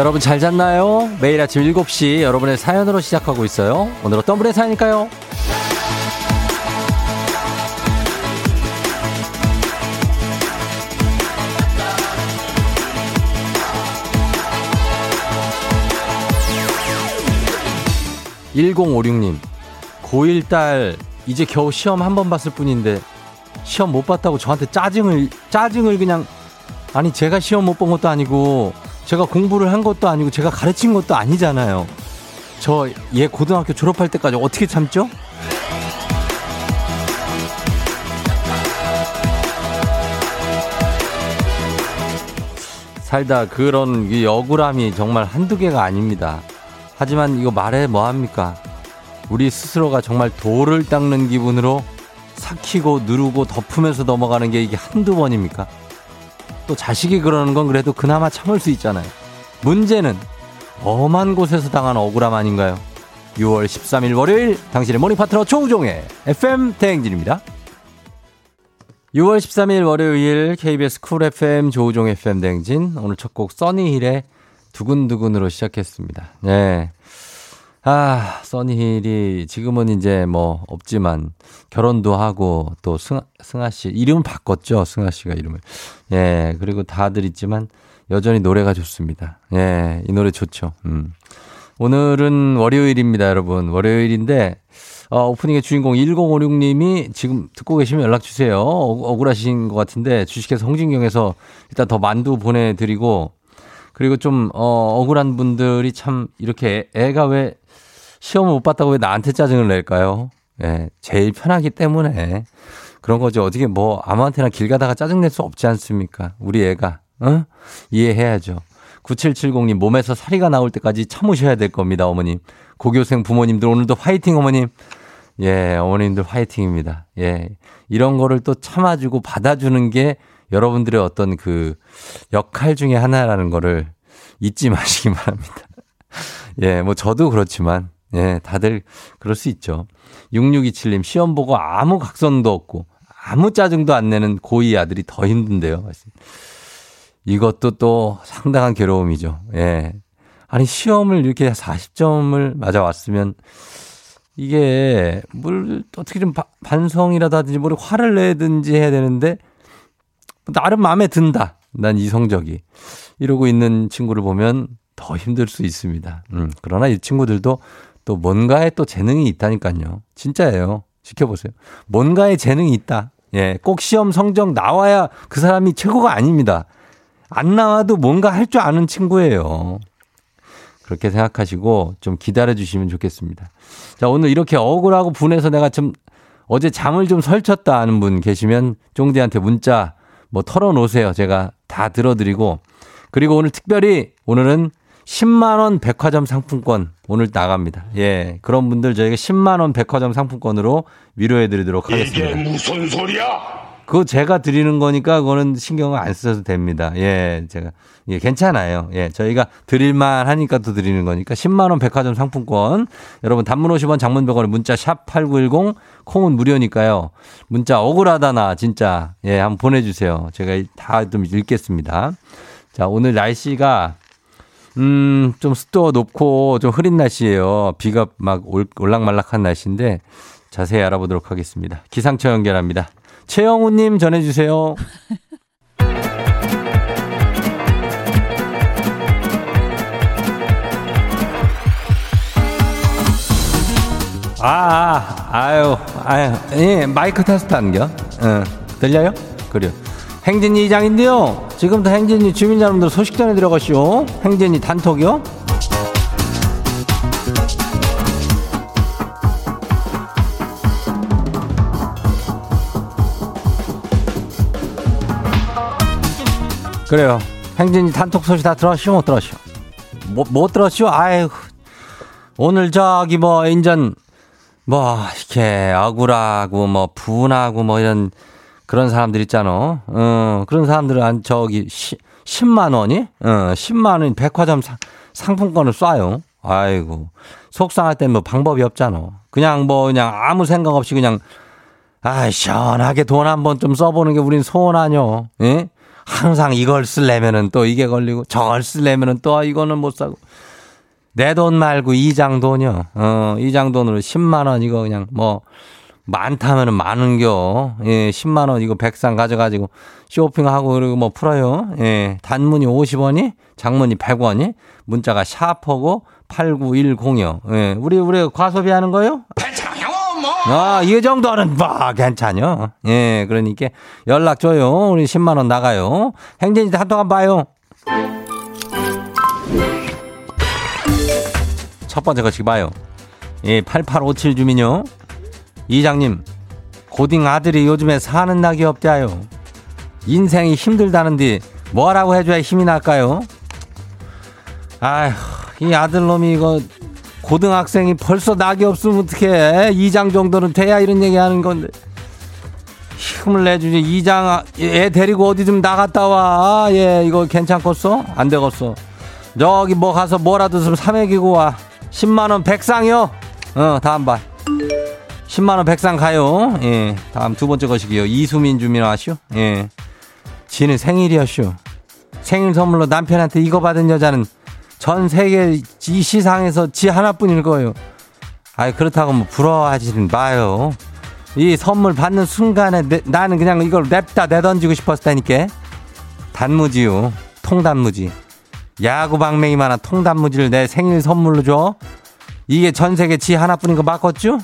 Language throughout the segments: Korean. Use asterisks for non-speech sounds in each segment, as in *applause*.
여러분 잘 잤나요? 매일 아침 7시 여러분의 사연으로 시작하고 있어요. 오늘 어떤 분의 사연일까요? 1056님, 고1 딸 이제 겨우 시험 한 번 봤을 뿐인데 시험 못 봤다고 저한테 짜증을 짜증을 그냥 아니 제가 시험 못 본 것도 아니고 제가 공부를 한 것도 아니고 제가 가르친 것도 아니잖아요. 저 얘 고등학교 졸업할 때까지 어떻게 참죠? 살다 그런 이 억울함이 정말 한두 개가 아닙니다. 하지만 이거 말해 뭐합니까? 우리 스스로가 정말 돌을 닦는 기분으로 삭히고 누르고 덮으면서 넘어가는 게 이게 한두 번입니까? 또 자식이 그러는 건 그래도 그나마 참을 수 있잖아요. 문제는 엄한 곳에서 당한 억울함 아닌가요? 6월 13일 월요일 당신의 모닝 파트너 조우종의 FM 대행진입니다. 6월 13일 월요일 KBS Cool FM 조우종 FM 대행진 오늘 첫 곡 써니힐의 두근두근으로 시작했습니다. 네. 아, 써니힐이 지금은 이제 뭐 없지만 결혼도 하고 또 승아, 승아 씨 이름을 바꿨죠. 승아 씨가 이름을. 예, 그리고 다들 있지만 여전히 노래가 좋습니다. 예, 이 노래 좋죠. 음. 오늘은 월요일입니다, 여러분. 월요일인데 어, 오프닝의 주인공 1056님이 지금 듣고 계시면 연락 주세요. 억울하신 것 같은데 주식회사 홍진경에서 일단 더 만두 보내드리고 그리고 좀, 어, 억울한 분들이 참 이렇게 애가 왜 시험을 못 봤다고 왜 나한테 짜증을 낼까요? 예, 제일 편하기 때문에 그런 거죠. 어떻게 뭐 아무한테나 길 가다가 짜증낼 수 없지 않습니까? 우리 애가, 어? 이해해야죠. 9770님, 몸에서 사리가 나올 때까지 참으셔야 될 겁니다, 어머님. 고교생 부모님들 오늘도 화이팅, 어머님. 예, 어머님들 화이팅입니다. 예. 이런 거를 또 참아주고 받아주는 게 여러분들의 어떤 그 역할 중에 하나라는 거를 잊지 *laughs* 마시기 바랍니다. 예, 뭐 저도 그렇지만 예, 다들 그럴 수 있죠. 6627님, 시험 보고 아무 각성도 없고, 아무 짜증도 안 내는 고2 아들이 더 힘든데요. 이것도 또 상당한 괴로움이죠. 예. 아니, 시험을 이렇게 40점을 맞아왔으면, 이게, 뭘, 어떻게 좀 반성이라도 하든지, 뭘 화를 내든지 해야 되는데, 나름 마음에 든다. 난 이 성적이. 이러고 있는 친구를 보면 더 힘들 수 있습니다. 음, 그러나 이 친구들도 또 뭔가에 또 재능이 있다니까요. 진짜예요. 지켜보세요. 뭔가에 재능이 있다. 예, 꼭 시험 성적 나와야 그 사람이 최고가 아닙니다. 안 나와도 뭔가 할 줄 아는 친구예요. 그렇게 생각하시고 좀 기다려 주시면 좋겠습니다. 자, 오늘 이렇게 억울하고 분해서 내가 좀 어제 잠을 좀 설쳤다 하는 분 계시면 쫑디한테 문자 뭐 털어놓으세요. 제가 다 들어드리고 그리고 오늘 특별히 오늘은 10만원 백화점 상품권 오늘 나갑니다. 예. 그런 분들 저희가 10만원 백화점 상품권으로 위로해 드리도록 하겠습니다. 이게 무슨 소리야? 그거 제가 드리는 거니까 그거는 신경을 안 쓰셔도 됩니다. 예. 제가, 예, 괜찮아요. 예. 저희가 드릴만 하니까 또 드리는 거니까 10만원 백화점 상품권. 여러분 단문 50원 장문 100원에 문자 샵 8910 콩은 무료니까요. 문자 억울하다 나 진짜. 예. 한번 보내주세요. 제가 다 좀 읽겠습니다. 자, 오늘 날씨가 음, 좀 습도 높고 좀 흐린 날씨예요. 비가 막 올락말락한 날씨인데 자세히 알아보도록 하겠습니다. 기상청 연결합니다. 최영우님 전해주세요. *laughs* 아, 아, 아유, 아유, 예, 마이크 테스트 하는겨? 응, 들려요? 그래요. 행진이 이장인데요. 지금부터 행진이 주민 여러분들 소식 전해 들어가시오. 행진이 단톡이요. 그래요. 행진이 단톡 소식 다 들었시오? 못 들었시오? 뭐, 못 들었시오? 아유 오늘 저기 뭐, 인전, 뭐, 이렇게 억울하고 뭐, 분하고 뭐, 이런 그런 사람들 있잖아. 어, 그런 사람들은 저기 10, 만 원이? 어, 10만 원 백화점 상, 상품권을 쏴요. 아이고. 속상할 땐 뭐 방법이 없잖아. 그냥 뭐 그냥 아무 생각 없이 그냥 아, 시원하게 돈 한 번 좀 써보는 게 우린 소원 아뇨. 예? 항상 이걸 쓸려면은 또 이게 걸리고 저걸 쓸려면은 또 이거는 못 사고. 내 돈 말고 이장 돈이요. 어, 이장 돈으로 10만 원 이거 그냥 뭐 많다면은 많은겨. 예, 10만원 이거 백상 가져가지고 쇼핑하고 그리고 뭐 풀어요. 예, 단문이 50원이 장문이 100원이 문자가 샤퍼고 8910이요. 예, 우리, 우리 과소비 하는 거요? 괜찮아요, 뭐. 아, 이 정도는 뭐, 괜찮요. 예, 그러니까 연락 줘요. 우리 10만원 나가요. 행진이 한번 봐요. 첫 번째 거시 봐요. 예, 8857 주민요. 이장님, 고딩 아들이 요즘에 사는 낙이 없자요. 인생이 힘들다는데 뭐라고 해줘야 힘이 날까요? 아휴, 이 아들놈이 이거 고등학생이 벌써 낙이 없으면 어떡해. 2장 정도는 돼야 이런 얘기 하는 건데. 힘을 내주지. 2장 애 데리고 어디 좀 나갔다 와. 예, 이거 괜찮겠어? 안 되겠어. 저기 뭐 가서 뭐라도 좀 사먹이고 와. 10만원 백상이요? 어, 다음 봐. 10만원 백상 가요. 예. 다음 두 번째 것이기요. 이수민 주민 아시오? 예. 지는 생일이었슈. 생일 선물로 남편한테 이거 받은 여자는 전 세계 이 시상에서 지 하나뿐일 거예요. 아이, 그렇다고 뭐 부러워하지는 마요. 이 선물 받는 순간에 내, 나는 그냥 이걸 냅다 내던지고 싶었다니까. 단무지요. 통단무지. 야구 방맹이만한 통단무지를 내 생일 선물로 줘? 이게 전 세계 지 하나뿐인 거 맞겠죠?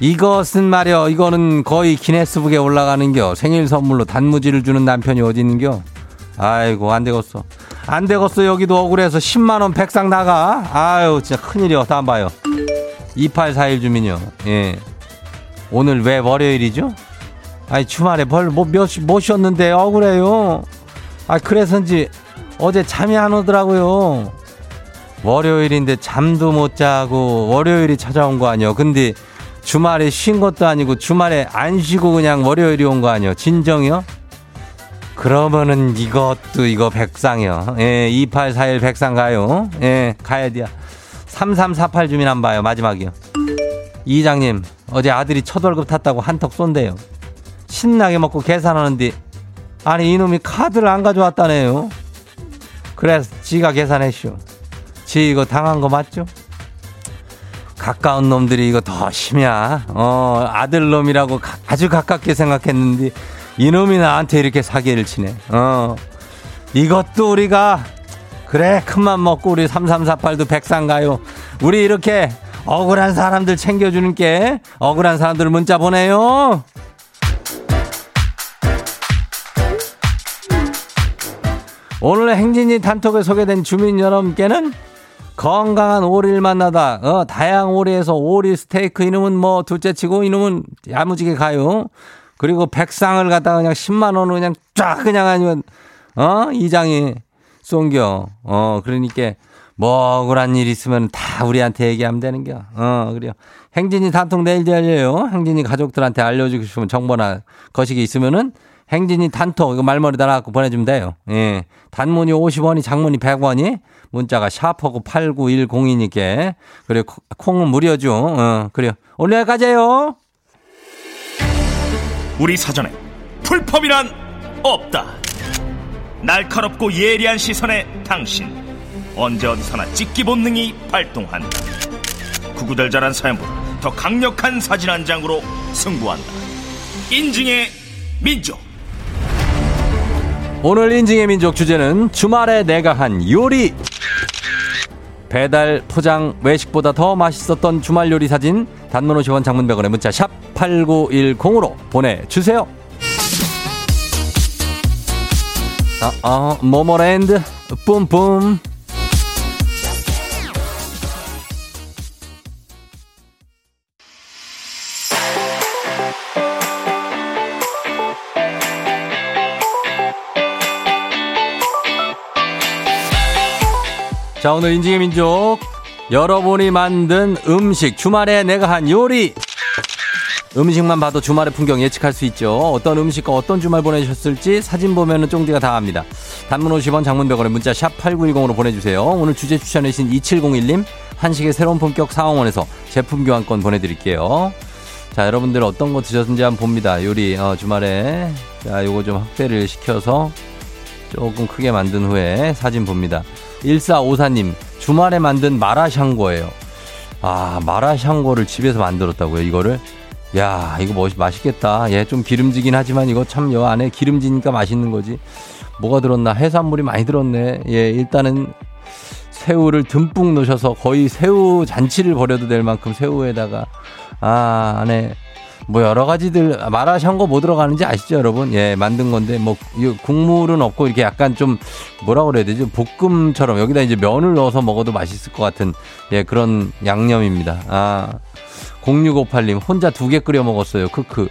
이것은 말이야 이거는 거의 기네스북에 올라가는겨. 생일 선물로 단무지를 주는 남편이 어디 있는겨? 아이고 안 되겠어. 안 되겠어. 여기도 억울해서 10만원 백상 나가. 아유 진짜 큰일이여 다음 봐요. 2841 주민요. 예. 오늘 왜 월요일이죠? 아니 주말에 벌뭐몇 못 쉬었는데 억울해요. 아 그래서인지 어제 잠이 안 오더라고요. 월요일인데 잠도 못 자고 월요일이 찾아온 거 아니요. 근데 주말에 쉰 것도 아니고 주말에 안 쉬고 그냥 월요일이 온 거 아니요. 진정이요? 그러면은 이것도 이거 백상이요. 예, 2841 백상 가요. 예, 가야 돼요. 3348 주민 한 봐요. 마지막이요. 이장님, 어제 아들이 첫 월급 탔다고 한턱 쏜대요. 신나게 먹고 계산하는데 아니 이놈이 카드를 안 가져왔다네요. 그래서 지가 계산했쇼. 지 이거 당한 거 맞죠? 가까운 놈들이 이거 더 심야. 어, 아들 놈이라고 아주 가깝게 생각했는데 이놈이 나한테 이렇게 사기를 치네. 어. 이것도 우리가 그래 큰맘 먹고 우리 3348도 백상 가요. 우리 이렇게 억울한 사람들 챙겨주는 게 억울한 사람들 문자 보내요. 오늘 행진이 단톡에 소개된 주민 여러분께는 건강한 오리를 만나다, 어, 다양 오리에서 오리 스테이크 이놈은 뭐 둘째 치고 이놈은 야무지게 가요. 그리고 백상을 갖다가 그냥 10만 원을 그냥 쫙 그냥 아니면, 어, 이장이 쏜겨. 어, 그러니까 뭐 억울한 일 있으면 다 우리한테 얘기하면 되는겨. 어, 그래요. 행진이 단톡 내일도 열려요. 행진이 가족들한테 알려주고 싶으면 정보나 거시기 있으면은 행진이 단톡 이거 말머리 달아갖고 보내주면 돼요. 예. 단문이 50원이 장문이 100원이 문자가 샤퍼고 89102니께 그리고 콩은 무료죠. 어, 그래요. 오늘 여기까지예요. 우리 사전에 풀펌이란 없다. 날카롭고 예리한 시선에 당신 언제 어디서나 찍기 본능이 발동한다. 구구절절한 사연보다 더 강력한 사진 한 장으로 승부한다. 인증의 민족. 오늘 인증의 민족 주제는 주말에 내가 한 요리. 배달, 포장, 외식보다 더 맛있었던 주말 요리 사진 단문 50원 장문 100원의 문자 샵 8910으로 보내주세요. 아, 어, 모모랜드 뿜뿜 자, 오늘 인증의 민족. 여러분이 만든 음식, 주말에 내가 한 요리. 음식만 봐도 주말의 풍경 예측할 수 있죠. 어떤 음식과 어떤 주말 보내셨을지 사진 보면은 쫑디가 다 압니다. 단문 50원 장문 100원에 문자 샵 8910으로 보내주세요. 오늘 주제 추천해주신 2701님, 한식의 새로운 품격 상황원에서 제품 교환권 보내드릴게요. 자, 여러분들 어떤 거 드셨는지 한번 봅니다. 요리, 어, 주말에. 자, 요거 좀 확대를 시켜서 조금 크게 만든 후에 사진 봅니다. 1454님, 주말에 만든 마라샹궈예요. 아, 마라샹궈를 집에서 만들었다고요, 이거를? 야, 이거 멋, 맛있겠다. 예, 좀 기름지긴 하지만 이거 참 여 안에 기름지니까 맛있는 거지. 뭐가 들었나? 해산물이 많이 들었네. 예, 일단은 새우를 듬뿍 넣으셔서 거의 새우 잔치를 벌여도 될 만큼 새우에다가 아, 안에 뭐 여러 가지들 마라샹궈 뭐 들어가는지 아시죠, 여러분? 예, 만든 건데 뭐 국물은 없고 이렇게 약간 좀 뭐라 그래야 되죠? 볶음처럼 여기다 이제 면을 넣어서 먹어도 맛있을 것 같은 예, 그런 양념입니다. 아. 0658님 혼자 두 개 끓여 먹었어요. 크크.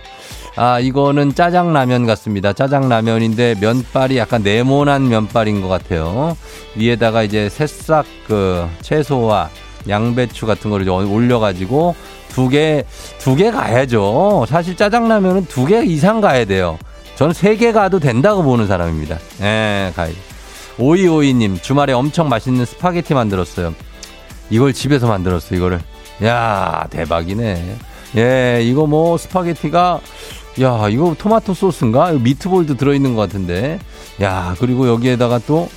아, 이거는 짜장라면 같습니다. 짜장라면인데 면발이 약간 네모난 면발인 것 같아요. 위에다가 이제 새싹 그 채소와 양배추 같은 거를 올려가지고 두 개, 두 개 가야죠. 사실 짜장라면은 두 개 이상 가야 돼요. 저는 세게 가도 된다고 보는 사람입니다. 예, 가야 오이오이님, 주말에 엄청 맛있는 스파게티 만들었어요. 이걸 집에서 만들었어요, 이거를. 야 대박이네. 예, 이거 뭐 스파게티가 야, 이거 토마토 소스인가? 미트볼도 들어있는 것 같은데. 야, 그리고 여기에다가 또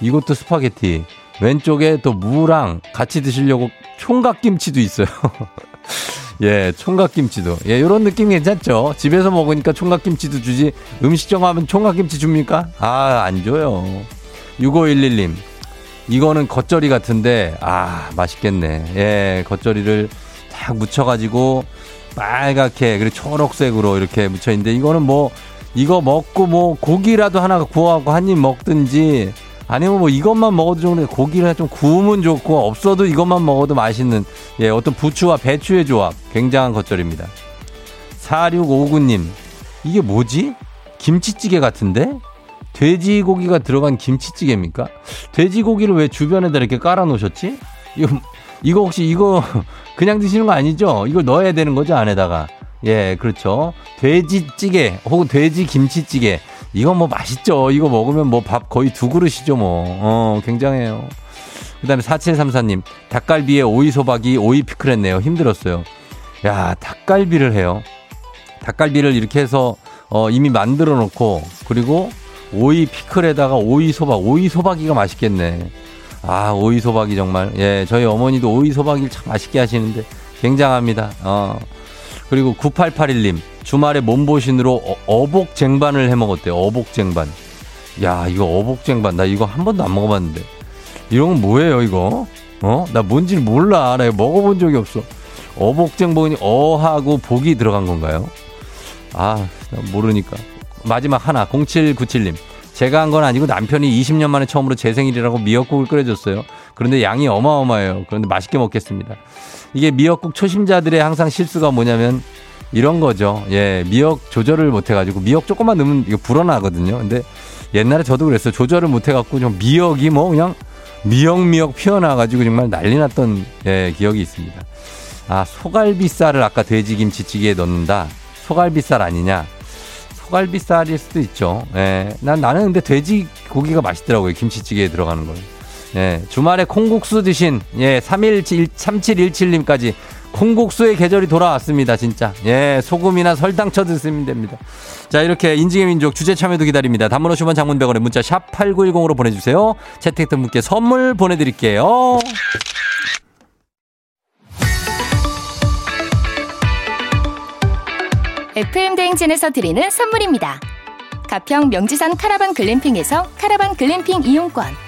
이것도 스파게티. 왼쪽에 또 무랑 같이 드시려고 총각김치도 있어요. *laughs* 예, 총각김치도. 예, 요런 느낌 괜찮죠? 집에서 먹으니까 총각김치도 주지. 음식점 하면 총각김치 줍니까? 아, 안 줘요. 6511님. 이거는 겉절이 같은데, 아, 맛있겠네. 예, 겉절이를 딱 묻혀가지고 빨갛게, 그리고 초록색으로 이렇게 묻혀있는데, 이거는 뭐, 이거 먹고 뭐 고기라도 하나 구워갖고 한 입 먹든지, 아니면 뭐 이것만 먹어도 좋은데 고기를 좀 구우면 좋고 없어도 이것만 먹어도 맛있는 예 어떤 부추와 배추의 조합 굉장한 겉절입니다. 4659님 이게 뭐지? 김치찌개 같은데? 돼지고기가 들어간 김치찌개입니까? 돼지고기를 왜 주변에다 이렇게 깔아 놓으셨지? 이거 이거 혹시 이거 *laughs* 그냥 드시는 거 아니죠? 이걸 넣어야 되는 거죠 안에다가 예 그렇죠 돼지찌개 혹은 돼지 김치찌개 이건 뭐 맛있죠. 이거 먹으면 뭐 밥 거의 두 그릇이죠, 뭐. 어, 굉장해요. 그 다음에 4734님, 닭갈비에 오이 소박이, 오이 피클 했네요. 힘들었어요. 야, 닭갈비를 해요. 닭갈비를 이렇게 해서, 어, 이미 만들어 놓고, 그리고 오이 피클에다가 오이 소박, 오이 소박이가 맛있겠네. 아, 오이 소박이 정말. 예, 저희 어머니도 오이 소박이를 참 맛있게 하시는데, 굉장합니다. 어. 그리고 9881님, 주말에 몸보신으로 어, 복 쟁반을 해 먹었대요. 어복 쟁반. 야, 이거 어복 쟁반. 나 이거 한 번도 안 먹어봤는데. 이런 건 뭐예요, 이거? 어? 나 뭔지를 몰라. 나 먹어본 적이 없어. 어복 쟁반이 어하고 복이 들어간 건가요? 아, 모르니까. 마지막 하나, 0797님. 제가 한 건 아니고 남편이 20년 만에 처음으로 제 생일이라고 미역국을 끓여줬어요. 그런데 양이 어마어마해요. 그런데 맛있게 먹겠습니다. 이게 미역국 초심자들의 항상 실수가 뭐냐면 이런 거죠. 예, 미역 조절을 못 해가지고 미역 조금만 넣으면 이거 불어나거든요. 근데 옛날에 저도 그랬어요. 조절을 못 해갖고 좀 미역이 뭐 그냥 미역미역 피어나가지고 정말 난리 났던 예, 기억이 있습니다. 아, 소갈비살을 아까 돼지김치찌개에 넣는다. 소갈비살 아니냐? 소갈비살일 수도 있죠. 예. 난 나는 근데 돼지 고기가 맛있더라고요. 김치찌개에 들어가는 거. 예. 주말에 콩국수 드신 예, 317 3717님까지 콩국수의 계절이 돌아왔습니다, 진짜. 예, 소금이나 설탕 쳐 드시면 됩니다. 자, 이렇게 인증의 민족 주제 참여도 기다립니다. 단문 50원 장문 100원에 문자 샵 8910으로 보내주세요. 채택된 분께 선물 보내드릴게요. FM 대행진에서 드리는 선물입니다. 가평 명지산 카라반 글램핑에서 카라반 글램핑 이용권.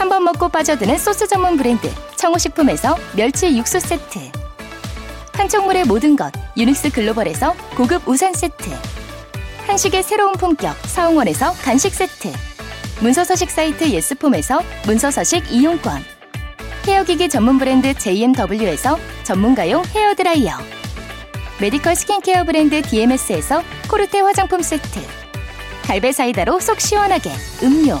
한 번 먹고 빠져드는 소스 전문 브랜드 청호식품에서 멸치 육수 세트. 판촉물의 모든 것 유닉스 글로벌에서 고급 우산 세트. 한식의 새로운 품격 사홍원에서 간식 세트. 문서서식 사이트 예스폼에서 문서서식 이용권. 헤어기기 전문 브랜드 JMW에서 전문가용 헤어드라이어. 메디컬 스킨케어 브랜드 DMS에서 코르테 화장품 세트. 갈배 사이다로 속 시원하게 음료.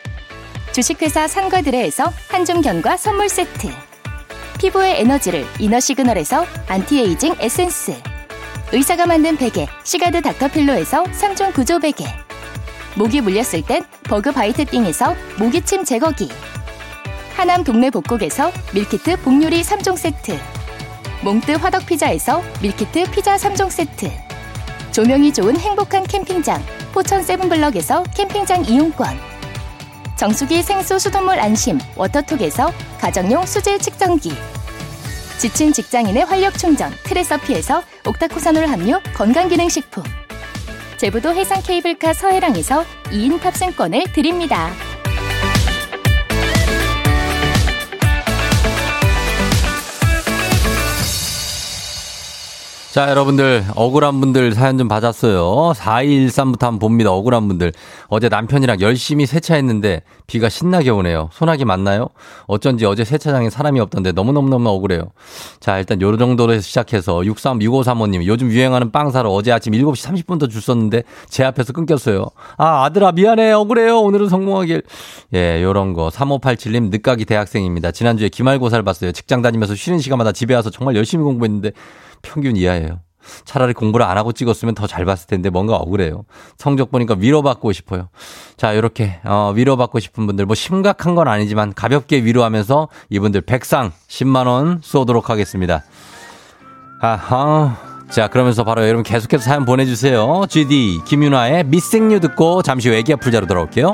주식회사 상과드레에서 한줌 견과 선물 세트. 피부의 에너지를 이너 시그널에서 안티에이징 에센스. 의사가 만든 베개 시가드 닥터필로에서 3종 구조 베개. 모기 물렸을 땐 Bug Bite Thing에서 모기침 제거기. 하남 동네 복국에서 밀키트 복요리 3종 세트. 몽뜨 화덕 피자에서 밀키트 피자 3종 세트. 조명이 좋은 행복한 캠핑장 포천 세븐블럭에서 캠핑장 이용권 정수기 생수 수돗물 안심 워터톡에서 가정용 수질 측정기 지친 직장인의 활력 충전 트레서피에서 옥타코사놀 함유 건강기능식품 제부도 해상 케이블카 서해랑에서 2인 탑승권을 드립니다. 자, 여러분들, 억울한 분들 사연 좀 받았어요. 4213부터 한번 봅니다. 억울한 분들. 어제 남편이랑 열심히 세차했는데 비가 신나게 오네요. 소나기 맞나요? 어쩐지 어제 세차장에 사람이 없던데 너무너무너무 억울해요. 자, 일단 요 정도로 해서 시작해서 63, 6535님. 요즘 유행하는 빵 사러 어제 아침 7시 30분도 줄 섰는데 제 앞에서 끊겼어요. 아, 아들아, 미안해. 억울해요. 오늘은 성공하길. 예, 요런 거. 3587님, 늦가기 대학생입니다. 지난주에 기말고사를 봤어요. 직장 다니면서 쉬는 시간마다 집에 와서 정말 열심히 공부했는데 평균 이하예요. 차라리 공부를 안 하고 찍었으면 더 잘 봤을 텐데 뭔가 억울해요. 성적 보니까 위로받고 싶어요. 자, 이렇게 어, 위로받고 싶은 분들 뭐 심각한 건 아니지만 가볍게 위로하면서 이분들 백상 10만 원 쏘도록 하겠습니다. 아하. 자, 그러면서 바로 여러분 계속해서 사연 보내주세요. GD 김윤아의 미생류 듣고 잠시 후 애기 풀자로 돌아올게요.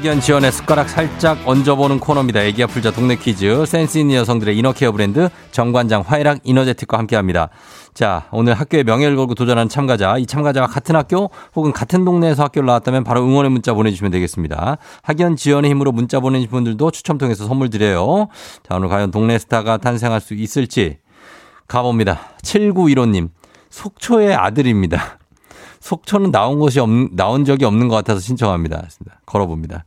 학연 지원의 숟가락 살짝 얹어보는 코너입니다. 애기야 풀자 동네 퀴즈. 센스 있는 여성들의 이너케어 브랜드 정관장 화해락 이너제틱과 함께합니다. 자, 오늘 학교의 명예를 걸고 도전하는 참가자. 이 참가자가 같은 학교 혹은 같은 동네에서 학교를 나왔다면 바로 응원의 문자 보내주시면 되겠습니다. 학연 지원의 힘으로 문자 보내주신 분들도 추첨 통해서 선물 드려요. 자, 오늘 과연 동네 스타가 탄생할 수 있을지 가봅니다. 7915님. 속초의 아들입니다. 속초는 나온 것이 없, 나온 적이 없는 것 같아서 신청합니다. 걸어봅니다.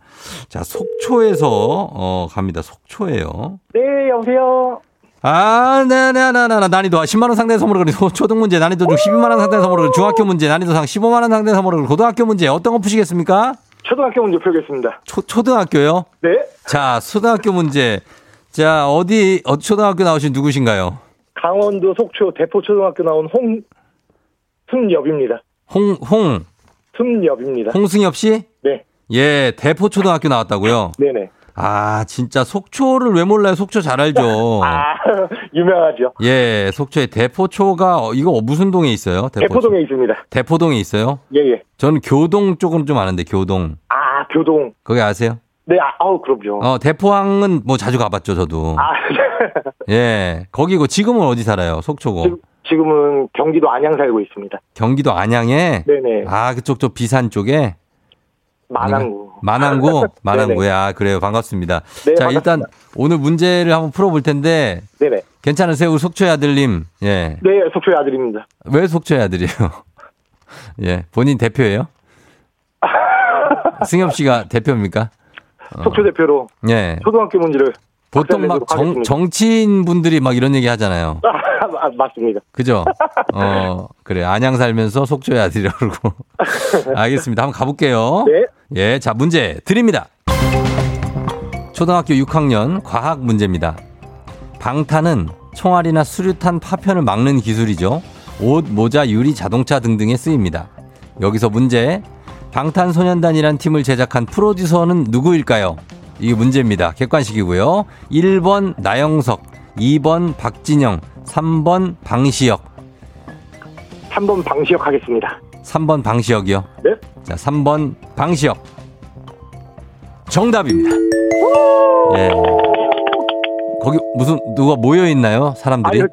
자, 속초에서, 어, 갑니다. 속초에요. 네, 여보세요. 아, 네 네 네 네. 난이도 10만 원 상대 선물을 그리고 초등 문제, 난이도 중 12만 원 상대 선물을 그리고 중학교 문제, 난이도 상 15만 원 상대 선물을 그리고 고등학교 문제, 어떤 거 푸시겠습니까? 초등학교 문제 풀겠습니다. 초, 초등학교요? 네. 자, 초등학교 문제. 자, 어디, 어디 초등학교 나오신 누구신가요? 강원도 속초 대포초등학교 나온 홍승엽입니다. 홍, 홍, 승엽입니다. 홍승엽 씨? 네. 예, 대포초등학교 나왔다고요? 네네. 아, 진짜 속초를 왜 몰라요? 속초 잘 알죠. *laughs* 아, 유명하죠. 예, 속초에 대포초가 어, 이거 무슨 동에 있어요? 대포초. 대포동에 있습니다. 대포동에 있어요? 예, 예. 저는 교동 쪽은 좀 아는데 교동. 아, 교동. 거기 아세요? 네, 아, 아우, 그럼요. 어, 대포항은 뭐 자주 가봤죠, 저도. 아, *laughs* 예, 거기고 지금은 어디 살아요? 속초고. 지금, 지금은 경기도 안양 살고 있습니다. 경기도 안양에. 네네. 아, 그쪽 저 비산 쪽에. 만안구. 만안구? 만안구야. 아, 그래요. 반갑습니다. 네, 자, 반갑습니다. 일단 오늘 문제를 한번 풀어볼 텐데 네네. 괜찮으세요? 우리 속초의 아들님. 예. 네, 속초의 아들입니다. 왜 속초의 아들이에요? *laughs* 예. 본인 대표예요? *laughs* 승엽 씨가 대표입니까? 속초 대표로 예. 초등학교 문제를 보통 막 정. 정치인 분들이 막 이런 얘기 하잖아요. *laughs* 아, 맞습니다. 그죠? *laughs* 어, 그래. 안양 살면서 속초의 아들이라고 그러고. 알겠습니다. 한번 가볼게요. 네. 예. 자, 문제 드립니다. 초등학교 6학년 과학 문제입니다. 방탄은 총알이나 수류탄 파편을 막는 기술이죠. 옷, 모자, 유리, 자동차 등등에 쓰입니다. 여기서 문제. 방탄소년단이란 팀을 제작한 프로듀서는 누구일까요? 이게 문제입니다. 객관식이고요. 1번 나영석, 2번 박진영, 3번 방시혁, 3번 방시혁 하겠습니다. 3번 방시혁이요. 네. 자, 3번 방시혁. 정답입니다. 예. 거기 무슨 누가 모여 있나요? 사람들이? 아,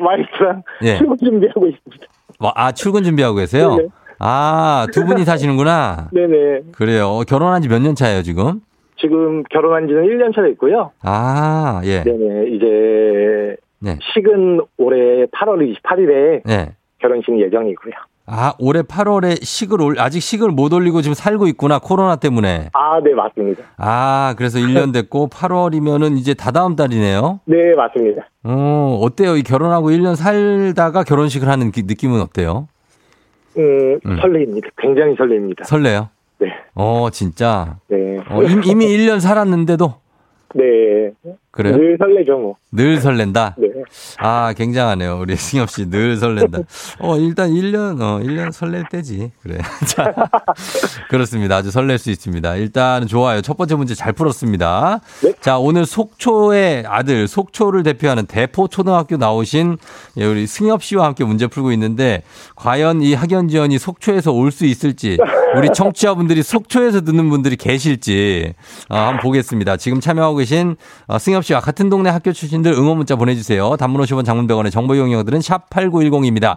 와이프랑 예. 출근 준비하고 있습니다. 와, 아, 출근 준비하고 계세요? 네네. 아, 두 분이 사시는구나. *laughs* 네네. 그래요. 어, 결혼한 지 몇 년 차예요, 지금? 지금 결혼한 지는 1년 차 됐고요. 아, 예. 네네. 이제 네. 식은 올해 8월 28일에 네. 결혼식 예정이고요. 아, 올해 8월에 식을 올, 아직 식을 못 올리고 지금 살고 있구나, 코로나 때문에. 아, 네, 맞습니다. 아, 그래서 1년 됐고, 8월이면은 이제 다다음 달이네요. 네, 맞습니다. 어, 어때요? 이 결혼하고 1년 살다가 결혼식을 하는 기- 느낌은 어때요? 음, 음. 설레입니다. 굉장히 설레입니다. 설레요? 네. 어, 진짜. 네. 어, 이미, 이미 1년 살았는데도 네. 그래요? 늘 설레죠, 뭐. 늘 설렌다. 네. 아, 굉장하네요. 우리 승엽 씨 늘 설렌다. 어, 일단 1년, 어, 1년 설렐 때지. 그래. *laughs* 자, 그렇습니다. 아주 설렐 수 있습니다. 일단 좋아요. 첫 번째 문제 잘 풀었습니다. 네. 자, 오늘 속초의 아들, 속초를 대표하는 대포초등학교 나오신 예, 우리 승엽 씨와 함께 문제 풀고 있는데, 과연 이 학연 지원이 속초에서 올 수 있을지, 우리 청취자분들이 속초에서 듣는 분들이 계실지, 어, 한번 보겠습니다. 지금 참여하고 계신 어, 승엽 씨와 같은 동네 학교 출신들 응원 문자 보내주세요. 단문 50원 장문 100원의 정보 이용료들은 샵 8910입니다.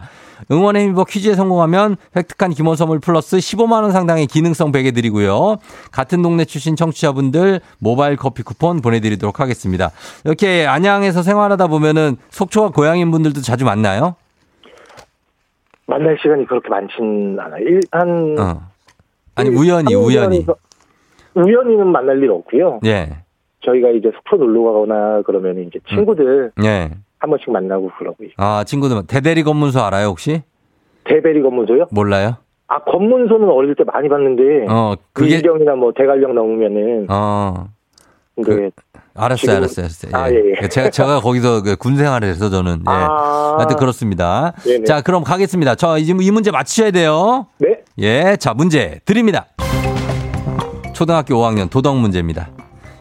응원의 힘입어 퀴즈에 성공하면 획득한 기본 선물 플러스 15만원 상당의 기능성 베개 드리고요. 같은 동네 출신 청취자분들 모바일 커피 쿠폰 보내드리도록 하겠습니다. 이렇게 안양에서 생활하다 보면은 속초와 고향인 분들도 자주 만나요? 만날 시간이 그렇게 많진 않아요. 일, 한. 어. 아니, 일- 우연히, 한 우연히. 우연히는 만날 일 없고요. 예. 저희가 이제 숙소 놀러 가거나 그러면 이제 친구들 예. 한 번씩 만나고 그러고요. 아, 친구들, 대대리 검문소 알아요, 혹시? 대배리 검문소요? 몰라요? 아, 검문소는 어릴 때 많이 봤는데. 어, 그게, 의경이나 뭐 대관령 넘으면은. 어, 근데. 알았어요, 알았어요, 알았어요. 아, 예. 예, 예. 제가, 제가 거기서 그군 생활을 해서 저는. 예. 아. 하여튼 그렇습니다. 네네. 자, 그럼 가겠습니다. 저 이제 이 문제 맞추셔야 돼요. 네. 예, 자, 문제 드립니다. 초등학교 5학년 도덕 문제입니다.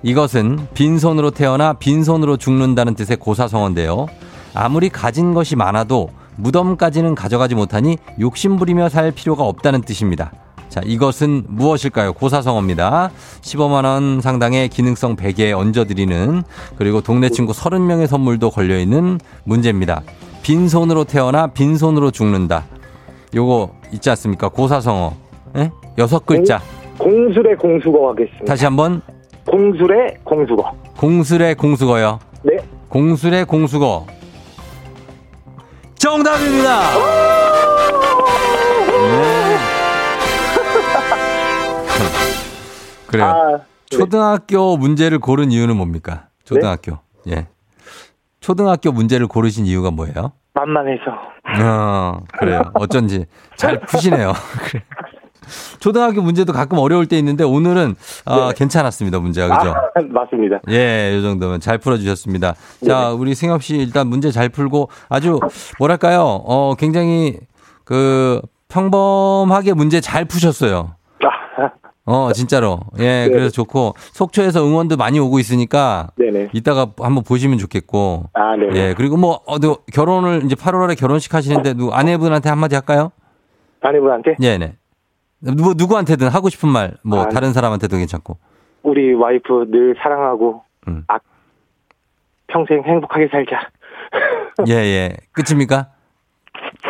이것은 빈손으로 태어나 빈손으로 죽는다는 뜻의 고사성어인데요. 아무리 가진 것이 많아도 무덤까지는 가져가지 못하니 욕심부리며 살 필요가 없다는 뜻입니다. 자, 이것은 무엇일까요? 고사성어입니다. 15만원 상당의 기능성 베개에 얹어드리는 그리고 동네 친구 30명의 선물도 걸려있는 문제입니다. 빈손으로 태어나 빈손으로 죽는다. 요거 있지 않습니까? 고사성어. 예? 여섯 글자. 공술의 공수거 하겠습니다. 다시 한번 공술의 공수거. 공술의 공수거요. 네. 공술의 공수거. 정답입니다. 네. 그래요. 아, 네. 초등학교 문제를 고른 이유는 뭡니까? 초등학교. 예. 초등학교 문제를 고르신 이유가 뭐예요? 만만해서. 어, 그래요. 어쩐지 잘 푸시네요. *laughs* 초등학교 문제도 가끔 어려울 때 있는데 오늘은 아, 네. 괜찮았습니다. 문제가 그죠? 아, *laughs* 맞습니다. 예, 이 정도면 잘 풀어주셨습니다. 자, 우리 승엽 씨 일단 문제 잘 풀고 아주 뭐랄까요? 어, 굉장히 그 평범하게 문제 잘 푸셨어요. 아, 어, 진짜로. 예, 그래서 좋고 속초에서 응원도 많이 오고 있으니까 네네. 이따가 한번 보시면 좋겠고. 아, 네. 예, 그리고 뭐 어디 결혼을 이제 8월에 결혼식 하시는데 누 아내분한테 한마디 할까요? 아내분한테 예, 네. 누구 누구한테든 하고 싶은 말, 뭐 아, 다른 사람한테도 괜찮고. 우리 와이프 늘 사랑하고 음. 아, 평생 행복하게 살자. *laughs* 예, 예. 끝입니까?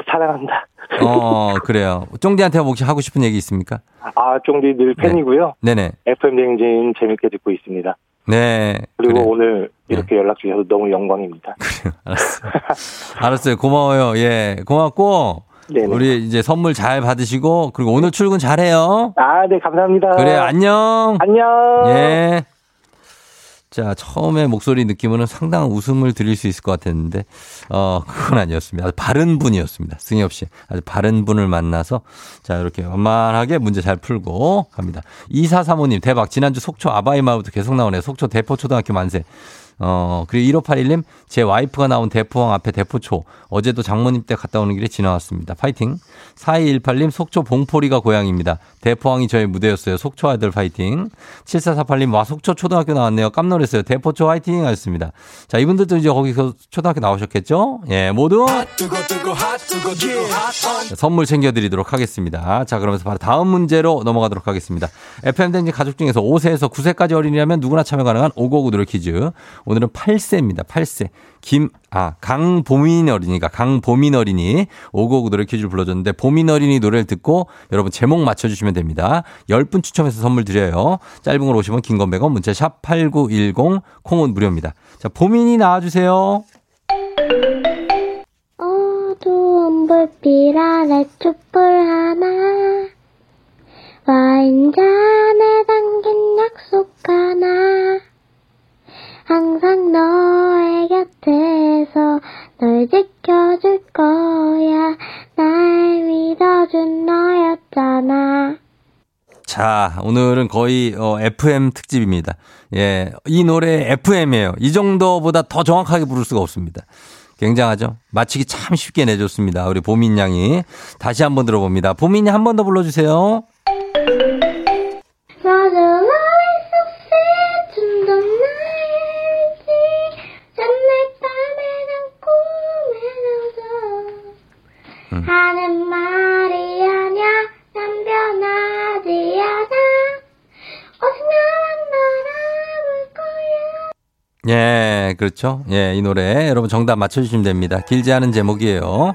사랑한다. 어, 그래요. 쫑디한테 혹시 하고 싶은 얘기 있습니까? 아, 쫑디 늘 팬이고요. 네네. FM 댕진 재밌게 듣고 있습니다. 네. 그리고 그래. 오늘 이렇게 연락 주셔서 너무 영광입니다. 알았어요. 알았어요. 고마워요. 예. 고맙고. 네네. 우리 이제 선물 잘 받으시고, 그리고 오늘 출근 잘해요. 아, 네, 감사합니다. 그래, 안녕. 안녕. 예. 자, 처음에 목소리 느낌으로는 상당한 웃음을 드릴 수 있을 것 같았는데, 어, 그건 아니었습니다. 아주 바른 분이었습니다. 승엽 씨. 아주 바른 분을 만나서, 자, 이렇게 완만하게 문제 잘 풀고 갑니다. 2435님, 대박. 지난주 속초 아바이마부터 계속 나오네요. 속초 대포초등학교 만세. 어, 그리고 1581님, 제 와이프가 나온 대포항 앞에 대포초. 어제도 장모님 때 갔다 오는 길에 지나왔습니다. 파이팅. 4218님, 속초 봉포리가 고향입니다. 대포항이 저의 무대였어요. 속초 아들 파이팅. 7448님, 와, 속초 초등학교 나왔네요. 깜놀했어요. 대포초 화이팅 하셨습니다. 자, 이분들도 이제 거기서 초등학교 나오셨겠죠? 예, 모두 자, 선물 챙겨드리도록 하겠습니다. 자, 그러면서 바로 다음 문제로 넘어가도록 하겠습니다. FM댕진 가족 중에서 5세에서 9세까지 어린이라면 누구나 참여 가능한 5959 노래 퀴즈. 오늘은 8세입니다. 8세. 김, 아, 강보민 어린이가 강보민 어린이 5959 노래 퀴즈를 불러줬는데 보민 어린이 노래를 듣고 여러분 제목 맞춰주시면 됩니다. 10분 추첨해서 선물 드려요. 짧은 걸 오시면 긴건 100원, 문자 샵 8910, 콩은 무료입니다. 자, 보민이 나와주세요. 어두운 불빛 아래 촛불 하나 와인잔에 담긴 약속 하나 항상 너의 곁에서 널 지켜줄 거야 날 믿어준 너였잖아 자, 오늘은 거의 어, FM 특집입니다. 예, 이 노래 FM이에요. 이 정도보다 더 정확하게 부를 수가 없습니다. 굉장하죠? 맞히기 참 쉽게 내줬습니다. 우리 보민 양이. 다시 한번 들어봅니다. 보민이 한 번 더 불러주세요. 예, 그렇죠. 예, 이 노래 여러분 정답 맞춰주시면 됩니다. 길지 않은 제목이에요.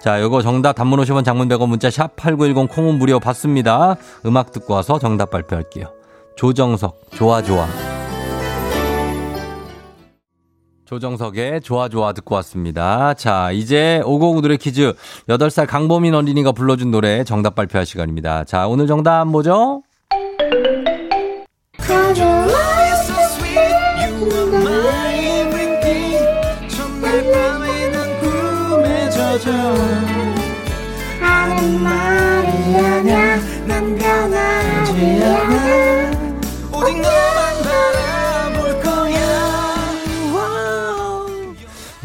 자, 요거 정답 단문 50원 장문 100원 문자 샵 8910 콩은 무료 받습니다. 음악 듣고 와서 정답 발표할게요. 조정석, 좋아, 좋아. 조정석의 좋아, 좋아 듣고 왔습니다. 자, 이제 559 노래 퀴즈 8살 강보민 어린이가 불러준 노래 정답 발표할 시간입니다. 자, 오늘 정답 뭐죠?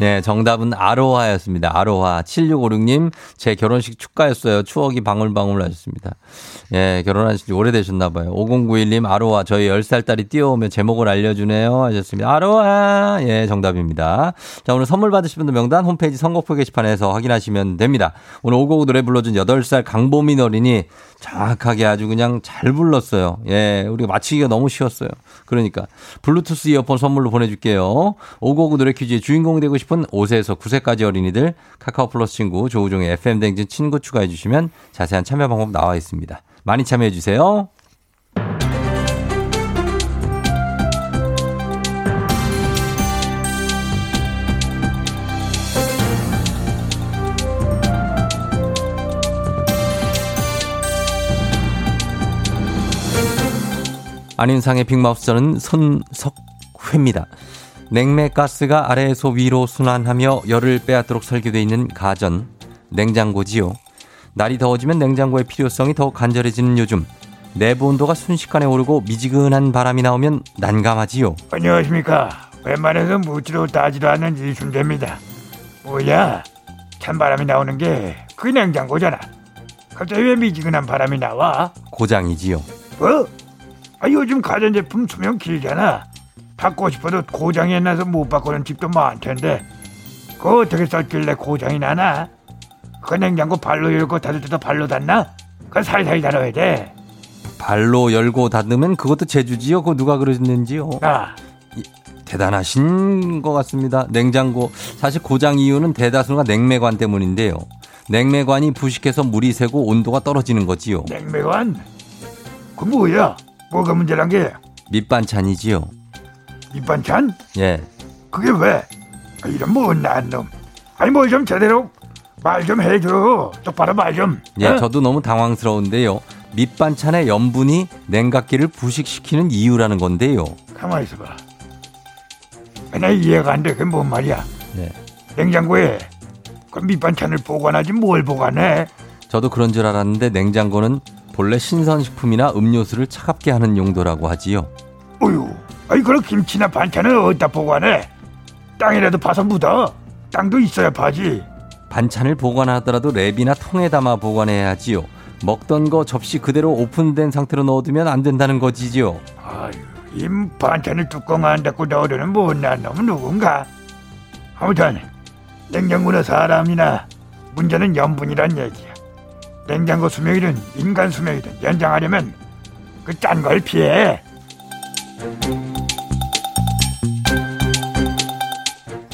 네, 정답은 아로하였습니다. 아로하. 7656님, 제 결혼식 축가였어요. 추억이 방울방울 하셨습니다. 예, 결혼하신 지 오래되셨나봐요. 5091님, 아로하. 저희 10살 딸이 뛰어오면 제목을 알려주네요. 하셨습니다. 아로하. 예, 정답입니다. 자, 오늘 선물 받으신 분들 명단 홈페이지 선곡표 게시판에서 확인하시면 됩니다. 오늘 5곡 노래 불러준 8살 강보민 어린이 정확하게 아주 그냥 잘 불렀어요. 예, 우리가 맞히기가 너무 쉬웠어요. 그러니까 블루투스 이어폰 선물로 보내줄게요. 5곡 노래 퀴즈의 주인공이 되고 싶은 5세에서 9세까지 어린이들 카카오 플러스 친구 조우종의 FM 댕진 친구 추가해 주시면 자세한 참여 방법 나와 있습니다. 많이 참여해 주세요. 안윤상의 빅마우스 저는 손석회입니다. 냉매 가스가 아래에서 위로 순환하며 열을 빼앗도록 설계되어 있는 가전, 냉장고지요. 날이 더워지면 냉장고의 필요성이 더욱 간절해지는 요즘. 내부 온도가 순식간에 오르고 미지근한 바람이 나오면 난감하지요. 안녕하십니까. 웬만해서 묻지도 따지도 않는 이순재입니다. 뭐야? 찬바람이 나오는 게 그 냉장고잖아. 갑자기 왜 미지근한 바람이 나와? 고장이지요. 뭐? 아, 요즘 가전제품 수명 길잖아. 바꾸고 싶어도 고장이 나서 못 바꾸는 집도 많텐데 그거 어떻게 썼길래 고장이 나나? 그 냉장고 발로 열고 닫을 때도 발로 닫나? 그거 살살 다뤄야 돼. 발로 열고 닫으면 그것도 제주지요. 그거 누가 그러는지요. 아, 대단하신 것 같습니다. 냉장고. 사실 고장 이유는 대다수가 냉매관 때문인데요. 냉매관이 부식해서 물이 새고 온도가 떨어지는 거지요. 냉매관? 그 뭐야? 뭐가 문제란 게? 밑반찬이지요. 밑반찬? 예. 그게 왜? 아, 이런 못난 놈. 아니 뭘좀 제대로 말 좀 해줘. 똑바로 말 좀. 예, 어? 저도 너무 당황스러운데요. 밑반찬의 염분이 냉각기를 부식시키는 이유라는 건데요. 가만히 있어봐. 아, 나 이해가 안 돼. 그게 뭔 말이야? 네. 냉장고에 그 밑반찬을 보관하지 뭘 보관해? 저도 그런 줄 알았는데 냉장고는 본래 신선식품이나 음료수를 차갑게 하는 용도라고 하지요. 어휴, 아니 그럼 김치나 반찬을 어디다 보관해? 땅이라도 파서 묻어. 땅도 있어야 파지. 반찬을 보관하더라도 랩이나 통에 담아 보관해야 하지요. 먹던 거 접시 그대로 오픈된 상태로 넣어두면 안 된다는 거지요. 아유, 이 반찬을 뚜껑 안 닫고 넣으려는 못난 놈은 누군가? 아무튼 냉장고나 사람이나 문제는 염분이란 얘기야. 냉장고 수명이든 인간 수명이든 연장하려면 그 짠 걸 피해.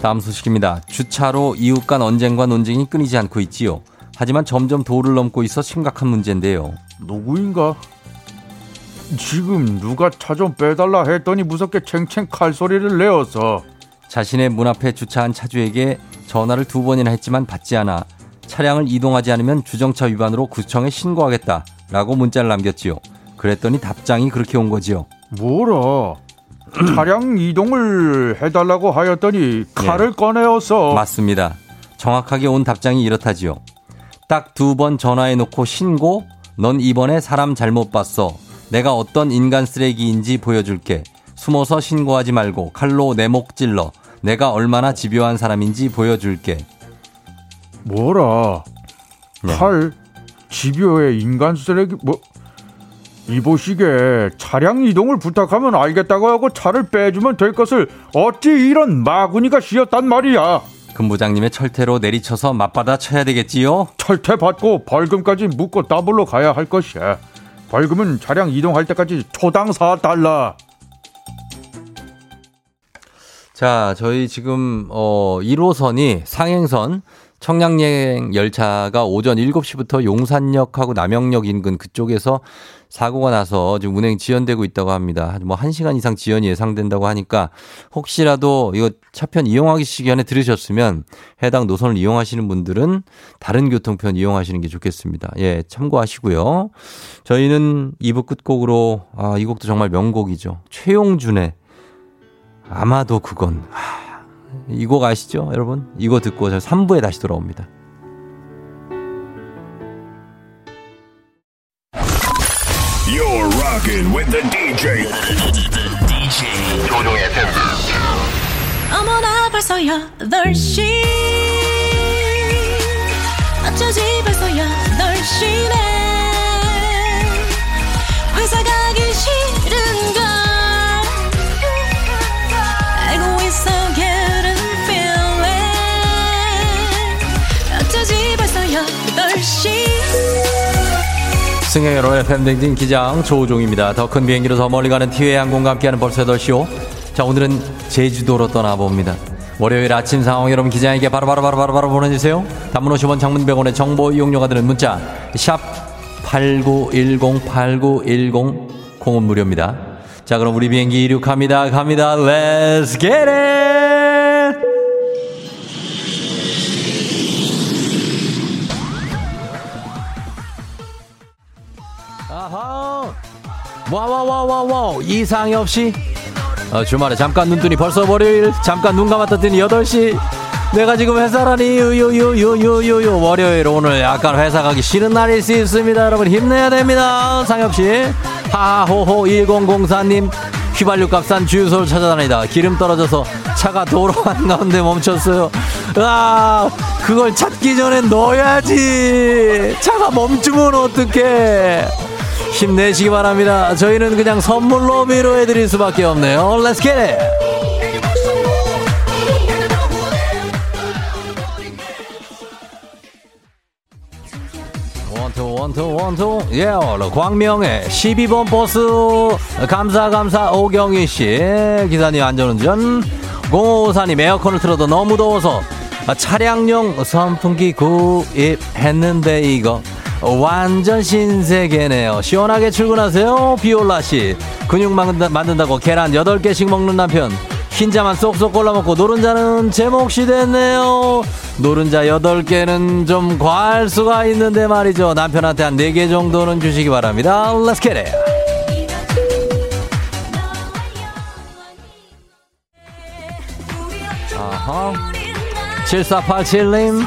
다음 소식입니다. 주차로 이웃 간 언쟁과 논쟁이 끊이지 않고 있지요. 하지만 점점 도를 넘고 있어 심각한 문제인데요. 누구인가? 지금 누가 차 좀 빼달라 했더니 무섭게 챙챙 칼소리를 내어서 자신의 문 앞에 주차한 차주에게 전화를 두 번이나 했지만 받지 않아 차량을 이동하지 않으면 주정차 위반으로 구청에 신고하겠다라고 문자를 남겼지요. 그랬더니 답장이 그렇게 온 거지요. 뭐라 차량 이동을 해달라고 하였더니 칼을 꺼내어서 맞습니다. 정확하게 온 답장이 이렇다지요. 딱 두 번 전화해 놓고 신고? 넌 이번에 사람 잘못 봤어. 내가 어떤 인간 쓰레기인지 보여줄게. 숨어서 신고하지 말고 칼로 내 목 찔러. 내가 얼마나 집요한 사람인지 보여줄게. 뭐라 네. 칼 집요의 인간 쓰레기 뭐 이보시게 차량 이동을 부탁하면 알겠다고 하고 차를 빼주면 될 것을 어찌 이런 마구니가 씌었단 말이야 근부장님의 철퇴로 내리쳐서 맞받아 쳐야 되겠지요? 철퇴 받고 벌금까지 묻고 더블로 가야 할 것이야 벌금은 차량 이동할 때까지 초당 4달러 자, 저희 지금 어 1호선이 상행선 청량리행 열차가 오전 7시부터 용산역하고 남영역 인근 그쪽에서 사고가 나서 지금 운행 지연되고 있다고 합니다. 뭐 1시간 이상 지연이 예상된다고 하니까 혹시라도 이거 차편 이용하기 시간에 들으셨으면 해당 노선을 이용하시는 분들은 다른 교통편 이용하시는 게 좋겠습니다. 예, 참고하시고요. 저희는 2부 끝곡으로 아, 이 곡도 정말 명곡이죠. 최용준의 아마도 그건 하, 이 곡 아시죠, 여러분? 이거 듣고 저 3부에 다시 돌아옵니다. You're rocking with the DJ. DJ 조종의 팬. 어머나 벌써 8시 어쩌지 벌써 8시네 승객 여러분의 팬댕진 기장 조우종입니다. 더 큰 비행기로 더 멀리 가는 티웨이 항공과 함께하는 벌써 8시오. 자, 오늘은 제주도로 떠나봅니다. 월요일 아침 상황 여러분 기장에게 바로바로 바로바로 바로 보내주세요. 단문 50원 장문 100원의 정보 이용료가 드는 문자 샵 8910 8910 공은 무료입니다. 자, 그럼 우리 비행기 이륙합니다. 갑니다. Let's get it! 와와와와와 이상이 없이 어, 주말에 잠깐 눈뜨니 벌써 월요일 잠깐 눈 감았다 뜨니 8시 내가 지금 회사라니 유유유유유유 월요일 오늘 약간 회사 가기 싫은 날일 수 있습니다 여러분 힘내야 됩니다 상엽씨 하호호 1004님 휘발유 값싼 주유소를 찾아다니다 기름 떨어져서 차가 도로 한가운데 멈췄어요 아 그걸 찾기 전에 넣어야지 차가 멈추면 어떡해 힘내시기 바랍니다. 저희는 그냥 선물로 위로해드릴 수밖에 없네요. Let's get it! 원투 원투 예 광명의 12번 버스. 감사 감사. 오경희 씨. 기사님 안전운전. 0554님 에어컨을 틀어도 너무 더워서. 아, 차량용 선풍기 구입했는데 이거 완전 신세계네요. 시원하게 출근하세요. 비올라 씨. 근육 만든다, 만든다 고 계란 8개씩 먹는 남편. 흰자만 쏙쏙 골라먹고 노른자는 제 몫이 됐네요. 노른자 8개는 좀 과할 수가 있는데 말이죠. 남편한테 한 4개 정도는 주시기 바랍니다. Let's get it. 아하. 7487님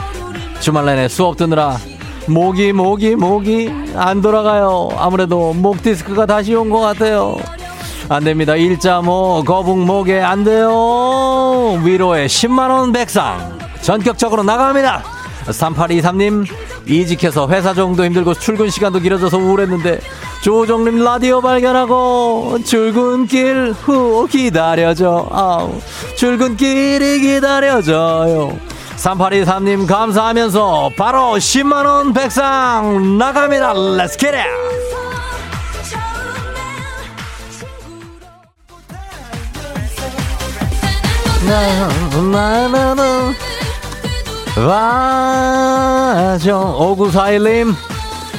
주말 내내 수업 듣느라 목이 목이 목이 안 돌아가요. 아무래도 목 디스크가 다시 온 것 같아요. 안 됩니다. 일자 목 거북 목에 안 돼요. 위로에 10만 원 백상. 전격적으로 나갑니다. 3823님 이직해서 회사 정도 힘들고 출근 시간도 길어져서 우울했는데 조정님 라디오 발견하고 출근길 후 기다려줘. 아우 출근길이 기다려져요 3823님 감사하면서 바로 10만원 백상 나갑니다. 기릿 나나나나 와정 5941님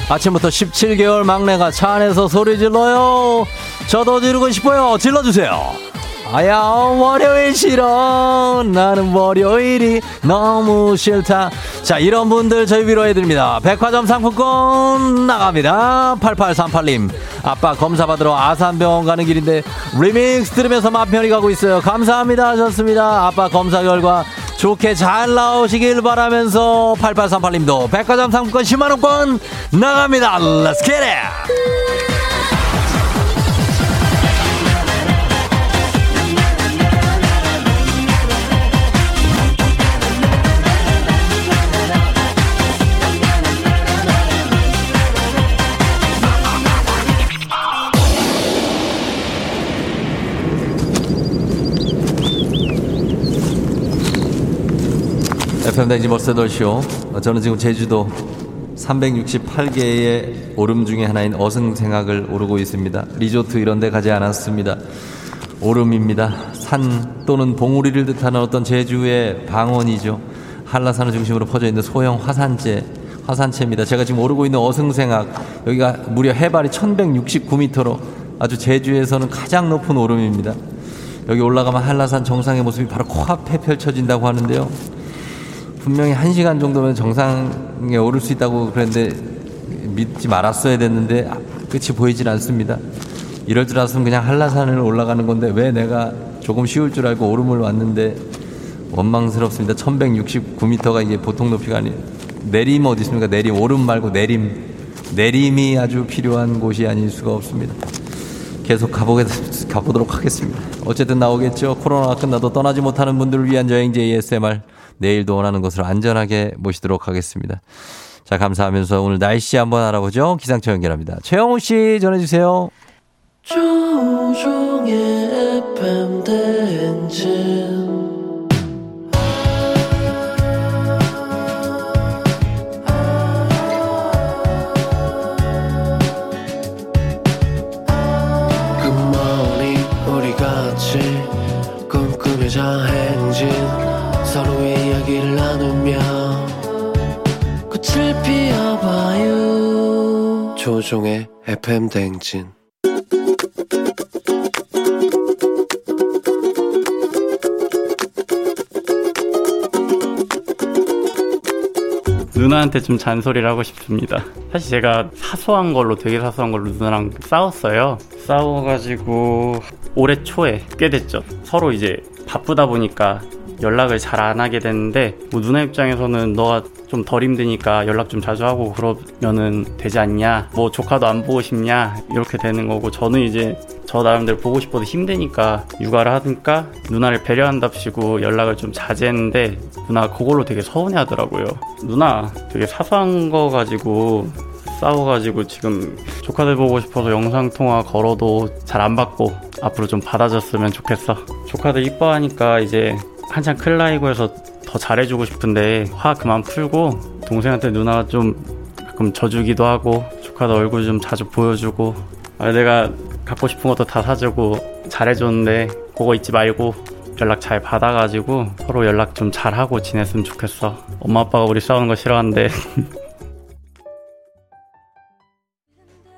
아침부터 17개월 막내가 차 안에서 소리 질러요 저도 지르고 싶어요 질러주세요 아야 월요일 싫어. 나는 월요일이 너무 싫다. 자 이런 분들 저희 위로해드립니다. 백화점 상품권 나갑니다. 8838님. 아빠 검사 받으러 아산병원 가는 길인데 리믹스 들으면서 맘 편히 가고 있어요. 감사합니다 하셨습니다. 아빠 검사 결과 좋게 잘 나오시길 바라면서 8838님도 백화점 상품권 10만원권 나갑니다. Let's FM댕지 머스더쇼 저는 지금 제주도 368개의 오름 중에 하나인 어승생학을 오르고 있습니다. 리조트 이런 데 가지 않았습니다. 오름입니다. 산 또는 봉우리를 뜻하는 어떤 제주의 방언이죠. 한라산을 중심으로 퍼져 있는 소형 화산재 화산체입니다. 제가 지금 오르고 있는 어승생학 여기가 무려 해발이 1169m로 아주 제주에서는 가장 높은 오름입니다. 여기 올라가면 한라산 정상의 모습이 바로 코앞에 펼쳐진다고 하는데요. 분명히 한 시간 정도면 정상에 오를 수 있다고 그랬는데 믿지 말았어야 됐는데 아, 끝이 보이질 않습니다. 이럴 줄 알았으면 그냥 한라산을 올라가는 건데 왜 내가 조금 쉬울 줄 알고 오름을 왔는데 원망스럽습니다. 1169m가 이게 보통 높이가 아니에요. 내림 어디 있습니까? 내림 오름 말고 내림 내림이 아주 필요한 곳이 아닐 수가 없습니다. 계속 가보게, 가보도록 하겠습니다. 어쨌든 나오겠죠. 코로나가 끝나도 떠나지 못하는 분들을 위한 여행지 ASMR 내일도 원하는 곳으로 안전하게 모시도록 하겠습니다. 자, 감사하면서 오늘 날씨 한번 알아보죠. 기상청 연결합니다. 최영우 씨 전해주세요. 조종의 FM 대행진 조종의 FM 대행진 누나한테 좀 잔소리를 하고 싶습니다. 사실 제가 사소한 걸로 되게 사소한 걸로 누나랑 싸웠어요. 싸워가지고 올해 초에 꽤 됐죠. 서로 이제 바쁘다 보니까 연락을 잘 안 하게 됐는데 뭐 누나 입장에서는 너가 좀 덜 힘드니까 연락 좀 자주 하고 그러면은 되지 않냐? 뭐 조카도 안 보고 싶냐? 이렇게 되는 거고 저는 이제 저 나름대로 보고 싶어도 힘드니까 육아를 하니까 누나를 배려한답시고 연락을 좀 자제했는데 누나가 그걸로 되게 서운해 하더라고요. 누나 되게 사소한 거 가지고 싸워가지고 지금 조카들 보고 싶어서 영상통화 걸어도 잘 안 받고 앞으로 좀 받아줬으면 좋겠어. 조카들 이뻐하니까 이제 한창 클 나이고 해서 더 잘해주고 싶은데 화 그만 풀고 동생한테 누나가 좀 가끔 져주기도 하고 조카들 얼굴 좀 자주 보여주고 아, 내가 갖고 싶은 것도 다 사주고 잘해줬는데 그거 잊지 말고 연락 잘 받아가지고 서로 연락 좀 잘하고 지냈으면 좋겠어. 엄마 아빠가 우리 싸우는 거 싫어하는데 *laughs*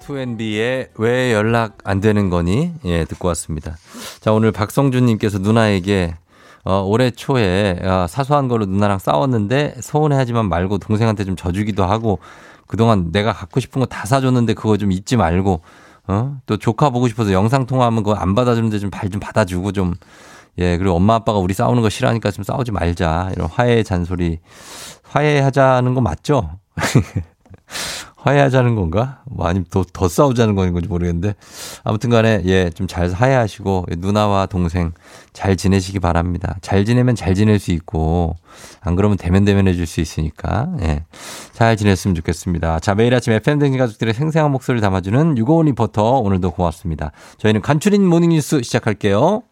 2NB의 왜 연락 안 되는 거니? 예, 듣고 왔습니다. 자, 오늘 박성준님께서 누나에게 어, 올해 초에 아, 사소한 걸로 누나랑 싸웠는데 서운해하지만 말고 동생한테 좀 져주기도 하고 그동안 내가 갖고 싶은 거 다 사줬는데 그거 좀 잊지 말고 어? 또 조카 보고 싶어서 영상 통화하면 그거 안 받아주는데 좀 발 좀 받아주고 좀 예, 그리고 엄마 아빠가 우리 싸우는 거 싫어하니까 좀 싸우지 말자. 이런 화해 잔소리. 화해하자는 거 맞죠? *laughs* 화해하자는 건가? 뭐 아니면 더, 더 싸우자는 건지 모르겠는데. 아무튼 간에, 예, 좀 잘 화해하시고, 누나와 동생 잘 지내시기 바랍니다. 잘 지내면 잘 지낼 수 있고, 안 그러면 데면데면 해줄 수 있으니까, 예. 잘 지냈으면 좋겠습니다. 자, 매일 아침 FM대행진 가족들의 생생한 목소리를 담아주는 유고원 리포터, 오늘도 고맙습니다. 저희는 간추린 모닝뉴스 시작할게요.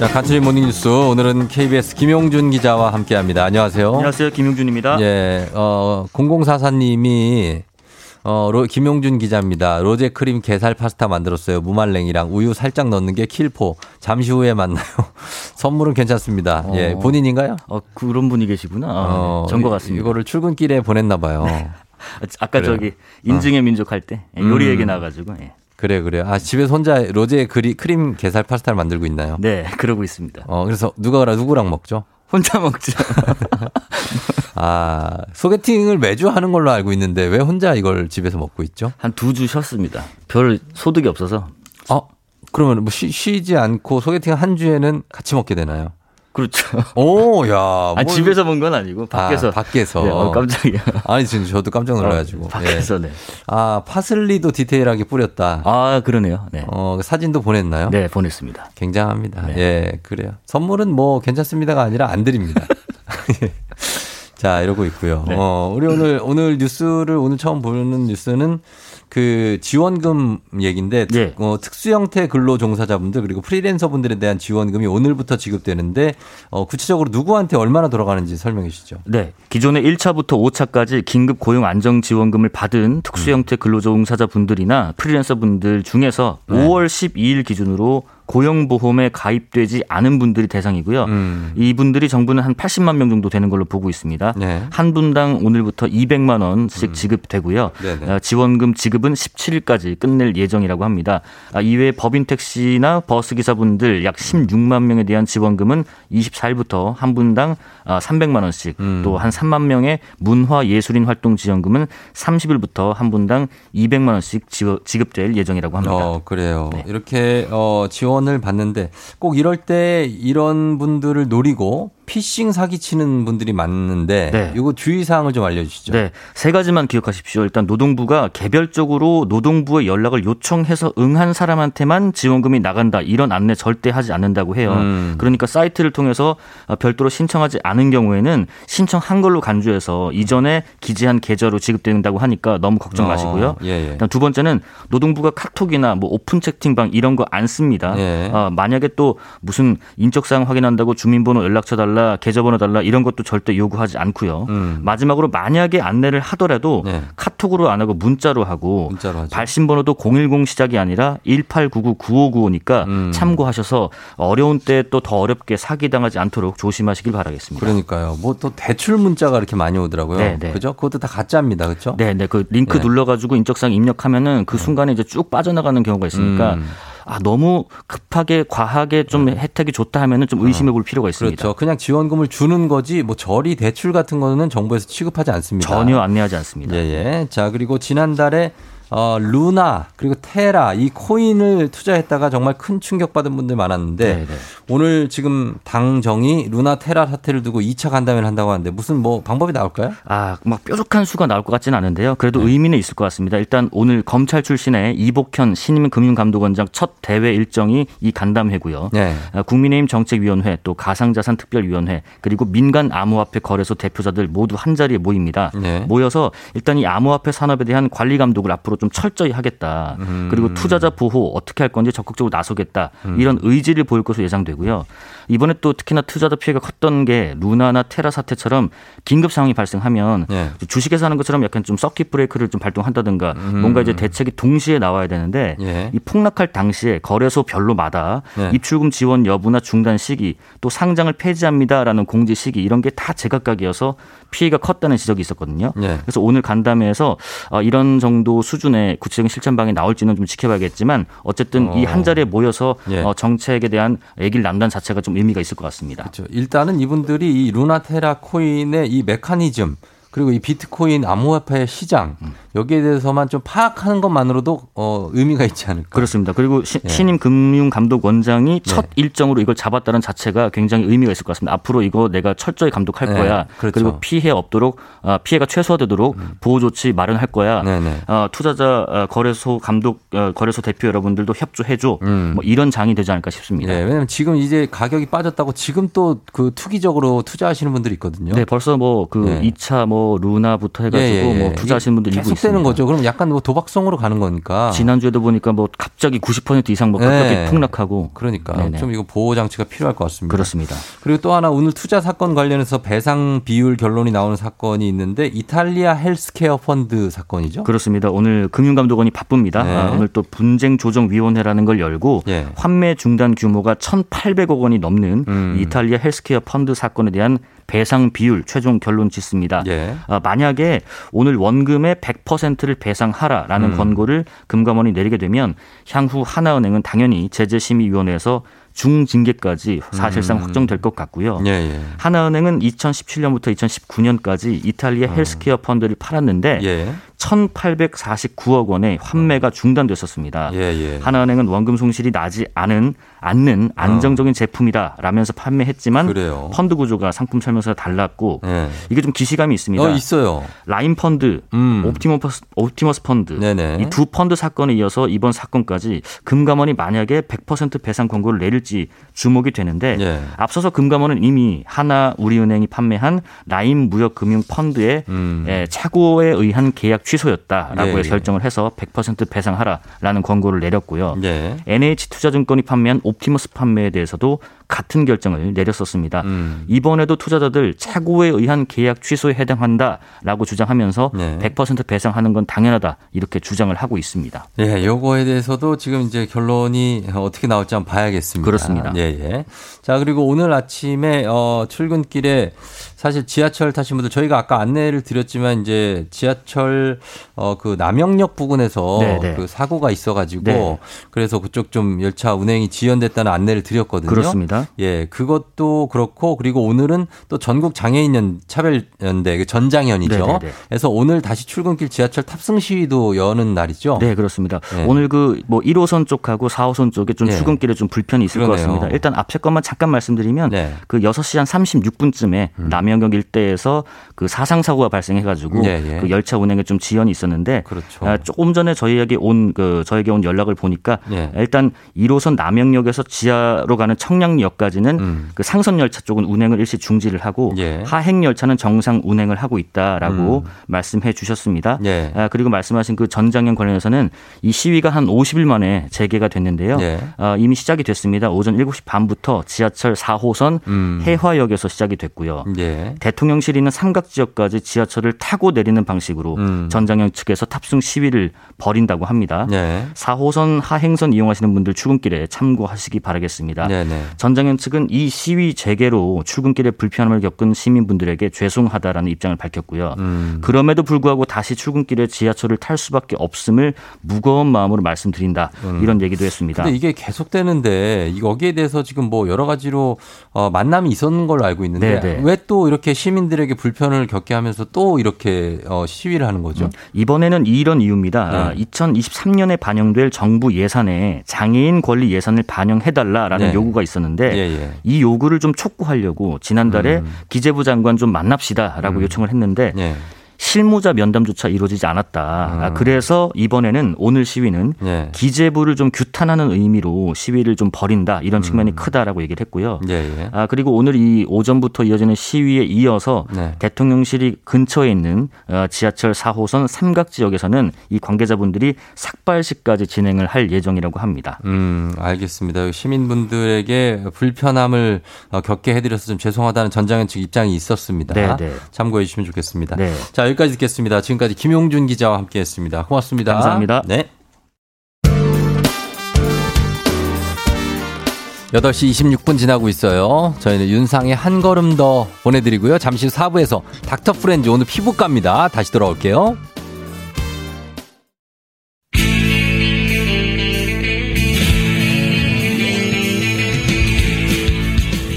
자, 간추린 모닝뉴스. 오늘은 KBS 김용준 기자와 함께 합니다. 안녕하세요. 안녕하세요. 김용준입니다. 예, 어, 0044님이 어, 로, 김용준 기자입니다. 로제 크림 게살 파스타 만들었어요. 무말랭이랑 우유 살짝 넣는 게 킬포. 잠시 후에 만나요. *laughs* 선물은 괜찮습니다. 예, 어. 본인인가요? 어, 그런 분이 계시구나. 아, 어, 네. 저인 것 같습니다. 이거를 출근길에 보냈나 봐요. *laughs* 아까 그래요. 저기 인증의 민족 할 때 요리 음. 얘기 나가지고 예. 그래, 그래. 아, 집에서 혼자 로제 그리, 크림 게살 파스타를 만들고 있나요? 네, 그러고 있습니다. 어, 그래서 누가, 누구랑 먹죠? 혼자 먹죠. *laughs* 아, 소개팅을 매주 하는 걸로 알고 있는데 왜 혼자 이걸 집에서 먹고 있죠? 한 두 주 쉬었습니다. 별 소득이 없어서. 어, 그러면 뭐 쉬, 쉬지 않고 소개팅 한 주에는 같이 먹게 되나요? 그렇죠. 오, 야. *laughs* 아, 뭘- 집에서 먹은 건 아니고 밖에서. 아, 밖에서. 네, 어, 깜짝이야. 아니, 지금 저도 깜짝 놀라가지고. 어, 밖에서 예. 네. 아, 파슬리도 디테일하게 뿌렸다. 아, 그러네요. 네. 어, 사진도 보냈나요? 네, 보냈습니다. 굉장합니다. 네. 예, 그래요. 선물은 뭐 괜찮습니다가 아니라 안 드립니다. *laughs* 예. 자, 이러고 있고요. 네. 어, 우리 오늘, 오늘 뉴스를 오늘 처음 보는 뉴스는 그 지원금 얘기인데 특, 예. 어, 특수 형태 근로 종사자분들 그리고 프리랜서 분들에 대한 지원금이 오늘부터 지급되는데 어, 구체적으로 누구한테 얼마나 돌아가는지 설명해 주시죠. 네. 기존의 1차부터 5차까지 긴급 고용 안정 지원금을 받은 특수 형태 근로 종사자 분들이나 프리랜서 분들 중에서 네. 5월 12일 기준으로 고용보험에 가입되지 않은 분들이 대상이고요. 음. 이분들이 정부는 한 80만 명 정도 되는 걸로 보고 있습니다. 네. 한 분당 오늘부터 200만 원씩 지급되고요. 네네. 어, 지원금 지급은 17일까지 끝낼 예정이라고 합니다. 아, 이외에 법인 택시나 버스 기사분들 약 16만 명에 대한 지원금은 24일부터 한 분당 300만 원씩 음. 또한 3만 명의 문화 예술인 활동 지원금은 30일부터 한 분당 200만 원씩 지급- 지급될 예정이라고 합니다. 어, 그래요. 네. 이렇게 어, 지원 을 받는데 꼭 이럴 때 이런 분들을 노리고 피싱 사기 치는 분들이 많은데 네. 이거 주의 사항을 좀 알려 주시죠. 네, 세 가지만 기억하십시오. 일단 노동부가 개별적으로 노동부에 연락을 요청해서 응한 사람한테만 지원금이 나간다. 이런 안내 절대 하지 않는다고 해요. 음. 그러니까 사이트를 통해서 별도로 신청하지 않은 경우에는 신청한 걸로 간주해서 이전에 기재한 계좌로 지급된다고 하니까 너무 걱정 마시고요. 어, 예, 예. 두 번째는 노동부가 카톡이나 뭐 오픈 채팅방 이런 거 안 씁니다. 예. 아, 만약에 또 무슨 인적사항 확인한다고 주민번호 연락처 달라 계좌번호 달라 이런 것도 절대 요구하지 않고요. 음. 마지막으로 만약에 안내를 하더라도 네. 카톡으로 안 하고 문자로 하고 문자로 하죠. 발신 번호도 010 시작이 아니라 1899-9595니까 음. 참고하셔서 어려운 때 또 더 어렵게 사기당하지 않도록 조심하시길 바라겠습니다. 그러니까요. 뭐 또 대출 문자가 이렇게 많이 오더라고요. 네, 네. 그죠? 그것도 다 가짜입니다. 그렇죠? 네, 네. 그 링크 네. 눌러 가지고 인적사항 입력하면은 그 순간에 이제 쭉 빠져나가는 경우가 있으니까 음. 아 너무 급하게 과하게 좀 혜택이 좋다 하면은 좀 의심해 볼 필요가 있습니다. 그렇죠. 그냥 지원금을 주는 거지 뭐 저리 대출 같은 거는 정부에서 취급하지 않습니다. 전혀 안내하지 않습니다. 예, 예. 자, 그리고 지난달에 어, 루나 그리고 테라 이 코인을 투자했다가 정말 큰 충격받은 분들 많았는데 네, 네. 오늘 지금 당정이 루나 테라 사태를 두고 2차 간담회를 한다고 하는데 무슨 뭐 방법이 나올까요? 아, 막 뾰족한 수가 나올 것 같지는 않은데요. 그래도 네. 의미는 있을 것 같습니다. 일단 오늘 검찰 출신의 이복현 신임 금융감독원장 첫 대회 일정이 이 간담회고요. 네. 아, 국민의힘 정책위원회 또 가상자산 특별위원회 그리고 민간 암호화폐 거래소 대표자들 모두 한 자리에 모입니다. 네. 모여서 일단 이 암호화폐 산업에 대한 관리 감독을 앞으로 좀 철저히 하겠다. 음. 그리고 투자자 보호 어떻게 할 건지 적극적으로 나서겠다. 이런 의지를 보일 것으로 예상되고요. 이번에 또 특히나 투자자 피해가 컸던 게 루나나 테라 사태처럼 긴급 상황이 발생하면 예. 주식에서 하는 것처럼 약간 좀 서킷 브레이크를 좀 발동한다든가 음. 뭔가 이제 대책이 동시에 나와야 되는데 예. 이 폭락할 당시에 거래소 별로마다 네. 입출금 지원 여부나 중단 시기 또 상장을 폐지합니다라는 공지 시기 이런 게 다 제각각이어서 피해가 컸다는 지적이 있었거든요. 예. 그래서 오늘 간담회에서 어, 이런 정도 수준의 구체적인 실천 방이 나올지는 좀 지켜봐야겠지만 어쨌든 이 어. 한 자리에 모여서 예. 어, 정책에 대한 얘기를 나눈다는 자체가 좀 의미가 있을 것 같습니다. 그렇죠. 일단은 이분들이 이 루나테라 코인의 이 메커니즘 그리고 이 비트코인 암호화폐 시장 음. 여기에 대해서만 좀 파악하는 것만으로도 어, 의미가 있지 않을까. 그렇습니다. 그리고 시- 예. 신임 금융감독원장이 첫 네. 일정으로 이걸 잡았다는 자체가 굉장히 의미가 있을 것 같습니다. 앞으로 이거 내가 철저히 감독할 네, 거야. 그렇죠. 그리고 피해 없도록 어, 피해가 최소화되도록 보호 조치 마련할 거야. 네네. 어, 투자자 어, 거래소 감독 어, 거래소 대표 여러분들도 협조해 줘. 음. 뭐 이런 장이 되지 않을까 싶습니다. 네, 왜냐면 지금 이제 가격이 빠졌다고 지금 또 그 투기적으로 투자하시는 분들이 있거든요. 네, 벌써 뭐그 네. 2차 뭐 루나부터 해가지고 예, 예, 예. 뭐 투자하시는 분들 일부 계속되는. 거죠. 그럼 약간 뭐 도박성으로 가는 거니까. 지난주에도 보니까 뭐 갑자기 90% 이상 뭐 가격이 네. 폭락하고 그러니까 네네. 좀 이거 보호 장치가 필요할 것 같습니다. 그렇습니다. 그리고 또 하나 오늘 투자 사건 관련해서 배상 비율 결론이 나오는 사건이 있는데 이탈리아 헬스케어 펀드 사건이죠. 그렇습니다. 오늘 금융감독원이 바쁩니다. 네. 아, 오늘 또 분쟁 조정 위원회라는 걸 열고 예. 환매 중단 규모가 1,800억 원이 넘는 음. 이 이탈리아 헬스케어 펀드 사건에 대한 배상 비율 최종 결론 짓습니다. 예. 아, 만약에 오늘 원금의 100%를 배상하라라는 음. 권고를 금감원이 내리게 되면 향후 하나은행은 당연히 제재심의위원회에서 중징계까지 사실상 음. 확정될 것 같고요. 예, 예. 하나은행은 2017년부터 2019년까지 이탈리아 헬스케어 펀드를 팔았는데 음. 예. 1,849억 원의 환매가 중단됐었습니다. 예, 예. 하나은행은 원금 손실이 나지 않은 않는 안정적인 제품이다 라면서 판매했지만 그래요. 펀드 구조가 상품 설명서와 달랐고 예. 이게 좀 기시감이 있습니다. 어, 있어요. 라임 펀드, 음. 옵티머스, 옵티머스 펀드. 이 두 펀드 사건에 이어서 이번 사건까지 금감원이 만약에 100% 배상 권고를 내릴지 주목이 되는데 예. 앞서서 금감원은 이미 하나 우리은행이 판매한 라인 무역금융 펀드의 음. 예, 착오에 의한 계약 취소였다라고 예, 예. 결정을 해서 100% 배상하라라는 권고를 내렸고요. 예. NH투자증권이 판매한 옵티머스 판매에 대해서도 같은 결정을 내렸었습니다. 음. 이번에도 투자자들 착오에 의한 계약 취소에 해당한다라고 주장하면서 네. 100% 배상하는 건 당연하다 이렇게 주장을 하고 있습니다. 예, 요거에 대해서도 지금 이제 결론이 어떻게 나올지 한번 봐야겠습니다. 그렇습니다. 예, 예. 자, 그리고 오늘 아침에 어 출근길에 사실 지하철 타신 분들 저희가 아까 안내를 드렸지만 이제 지하철 어 그 남영역 부근에서 네, 네. 그 사고가 있어 가지고 네. 그래서 그쪽 좀 열차 운행이 지연됐다는 안내를 드렸거든요. 그렇습니다. 예, 그것도 그렇고 그리고 오늘은 또 전국 장애인연 차별연대 그 전장연이죠. 네, 네, 네. 그래서 오늘 다시 출근길 지하철 탑승 시위도 여는 날이죠. 네, 그렇습니다. 네. 오늘 그 뭐 1호선 쪽하고 4호선 쪽에 좀 네. 출근길에 좀 불편이 있을 것 그러네요. 같습니다. 일단 앞에 것만 잠깐 말씀드리면 네. 그 6시 한 36분쯤에 음. 남영역 일대에서 그 사상 사고가 발생해 가지고 예, 예. 그 열차 운행에 좀 지연이 있었는데 그렇죠. 아, 조금 전에 저희에게 온 그 저에게 온 연락을 보니까 예. 일단 1호선 남영역에서 지하로 가는 청량리 역까지는 음. 그 상선 열차 쪽은 운행을 일시 중지를 하고 예. 하행 열차는 정상 운행을 하고 있다라고 말씀해 주셨습니다. 음. 예. 아, 그리고 말씀하신 그 전장현 관련해서는 이 시위가 한 50일 만에 재개가 됐는데요. 예. 아, 이미 시작이 됐습니다. 오전 7시 반부터 지하철 4호선 음. 해화역에서 시작이 됐고요. 예. 대통령실이 있는 삼각 지역까지 지하철을 타고 내리는 방식으로 음. 전장현 측에서 탑승 시위를 벌인다고 합니다. 예. 4호선 하행선 이용하시는 분들 출근길에 참고하시기 바라겠습니다. 네네. 전장현 측은 이 시위 재개로 출근길에 불편함을 겪은 시민분들에게 죄송하다라는 입장을 밝혔고요. 음. 그럼에도 불구하고 다시 출근길에 지하철을 탈 수밖에 없음을 무거운 마음으로 말씀드린다. 이런 얘기도 했습니다. 음. 근데 이게 계속되는데 이- 여기에 대해서 지금 뭐 여러 가지로 어, 만남이 있었는 걸로 알고 있는데 네네. 왜또 이렇게 시민들에게 불편을 겪게 하면서 또 이렇게 어, 시위를 하는 거죠? 음, 이번에는 이런 이유입니다. 네. 아, 2023년에 반영될 정부 예산에 장애인 권리 예산을 반영해달라라는 네. 요구가 있었는데 예, 예. 이 요구를 좀 촉구하려고 지난달에 음. 기재부 장관 좀 만납시다라고 음. 요청을 했는데 예. 실무자 면담조차 이루어지지 않았다. 아, 그래서 이번에는 오늘 시위는 예. 기재부를 좀 규탄하는 의미로 시위를 좀 벌인다 이런 측면이 크다라고 얘기를 했고요. 예, 예. 아 그리고 오늘 이 오전부터 이어지는 시위에 이어서 네. 대통령실이 근처에 있는 어, 지하철 4호선 삼각 지역에서는 이 관계자분들이 삭발식까지 진행을 할 예정이라고 합니다. 음, 알겠습니다. 시민분들에게 불편함을 어, 겪게 해드려서 좀 죄송하다는 전장현 측 입장이 있었습니다. 네, 네. 참고해 주시면 좋겠습니다. 네. 자, 여기까지 듣겠습니다. 지금까지 김용준 기자와 함께 했습니다. 고맙습니다. 감사합니다. 네. 8시 26분 지나고 있어요. 저희는 윤상의 한 걸음 더 보내드리고요. 잠시 후 4부에서 닥터 프렌즈 오늘 피부과입니다. 다시 돌아올게요.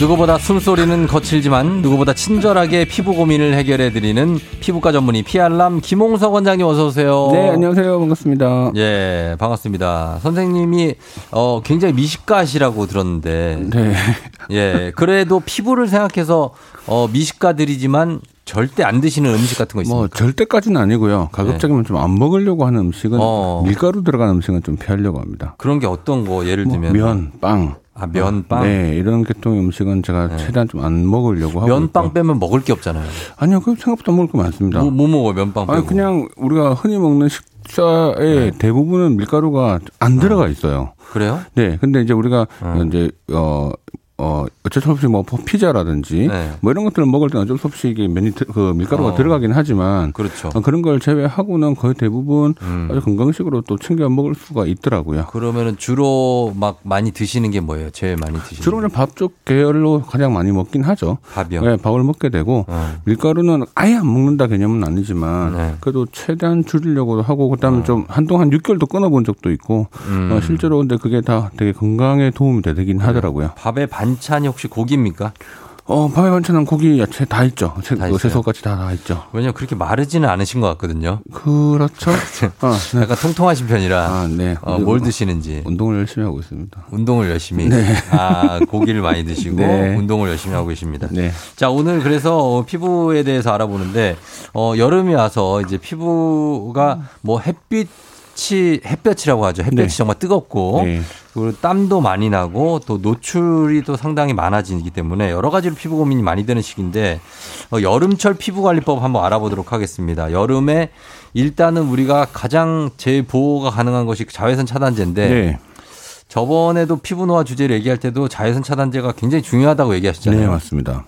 누구보다 숨소리는 거칠지만 누구보다 친절하게 피부 고민을 해결해 드리는 피부과 전문의 피알람 김홍석 원장님 어서 오세요. 네, 안녕하세요. 반갑습니다. 예, 반갑습니다. 선생님이 어 굉장히 미식가시라고 들었는데. 네. 예, 그래도 피부를 생각해서 어 미식가들이지만 절대 안 드시는 음식 같은 거 있습니까? 뭐 절대까지는 아니고요. 가급적이면 좀안 먹으려고 하는 음식은 어. 밀가루 들어간 음식은 좀 피하려고 합니다. 그런 게 어떤 거 예를 뭐 들면 면, 빵. 아, 면, 빵? 네, 이런 계통의 음식은 제가 최대한 좀 안 먹으려고 하고 면 빵 있고. 빼면 먹을 게 없잖아요. 아니요, 그 생각보다 먹을 거 많습니다. 뭐, 뭐 먹어 면빵 빼고? 아니 그냥 우리가 흔히 먹는 식사의 대부분은 밀가루가 안 들어가 있어요. 그래요? 네, 근데 이제 우리가 이제 어. 어, 어쩔 수 없이 뭐 피자라든지 네. 뭐 이런 것들을 먹을 때는 어쩔 수 없이 이게 면이 들- 그 밀가루가 어. 들어가긴 하지만 그렇죠. 어, 그런 걸 제외하고는 거의 대부분 음. 아주 건강식으로 또 챙겨 먹을 수가 있더라고요. 그러면은 주로 막 많이 드시는 게 뭐예요? 제일 많이 드시는 주로 그냥 밥쪽 계열로 가장 많이 먹긴 하죠. 밥이요? 네, 밥을 먹게 되고 어. 밀가루는 아예 안 먹는다 개념은 아니지만 네. 그래도 최대한 줄이려고도 하고 그다음에 좀 한동안 6개월도 끊어본 적도 있고 어. 음. 어, 실제로 근데 그게 다 되게 건강에 도움이 되긴 하더라고요. 밥에 반 찬이 혹시 고기입니까? 어, 밥에 반찬은 고기, 야채 다 있죠. 채, 다 그? 채소까지 다, 다 있죠. 왜냐면 그렇게 마르지는 않으신 것 같거든요. 그렇죠. *laughs* 어, 네. 약간 통통하신 편이라 아, 네. 어, 뭘 드시는지 운동을 열심히 하고 있습니다. 운동을 열심히 네. 아 고기를 많이 드시고 *laughs* 네. 운동을 열심히 하고 계십니다. 네. 자 오늘 그래서 어, 피부에 대해서 알아보는데 어, 여름이 와서 이제 피부가 뭐 햇빛이 햇볕이라고 하죠. 햇볕이 네. 정말 뜨겁고 네. 그리고 땀도 많이 나고 또 노출이 또 상당히 많아지기 때문에 여러 가지로 피부 고민이 많이 되는 시기인데 어, 여름철 피부 관리법 한번 알아보도록 하겠습니다. 여름에 일단은 우리가 가장 제일 보호가 가능한 것이 자외선 차단제인데 네. 저번에도 피부 노화 주제를 얘기할 때도 자외선 차단제가 굉장히 중요하다고 얘기하셨잖아요. 네, 맞습니다.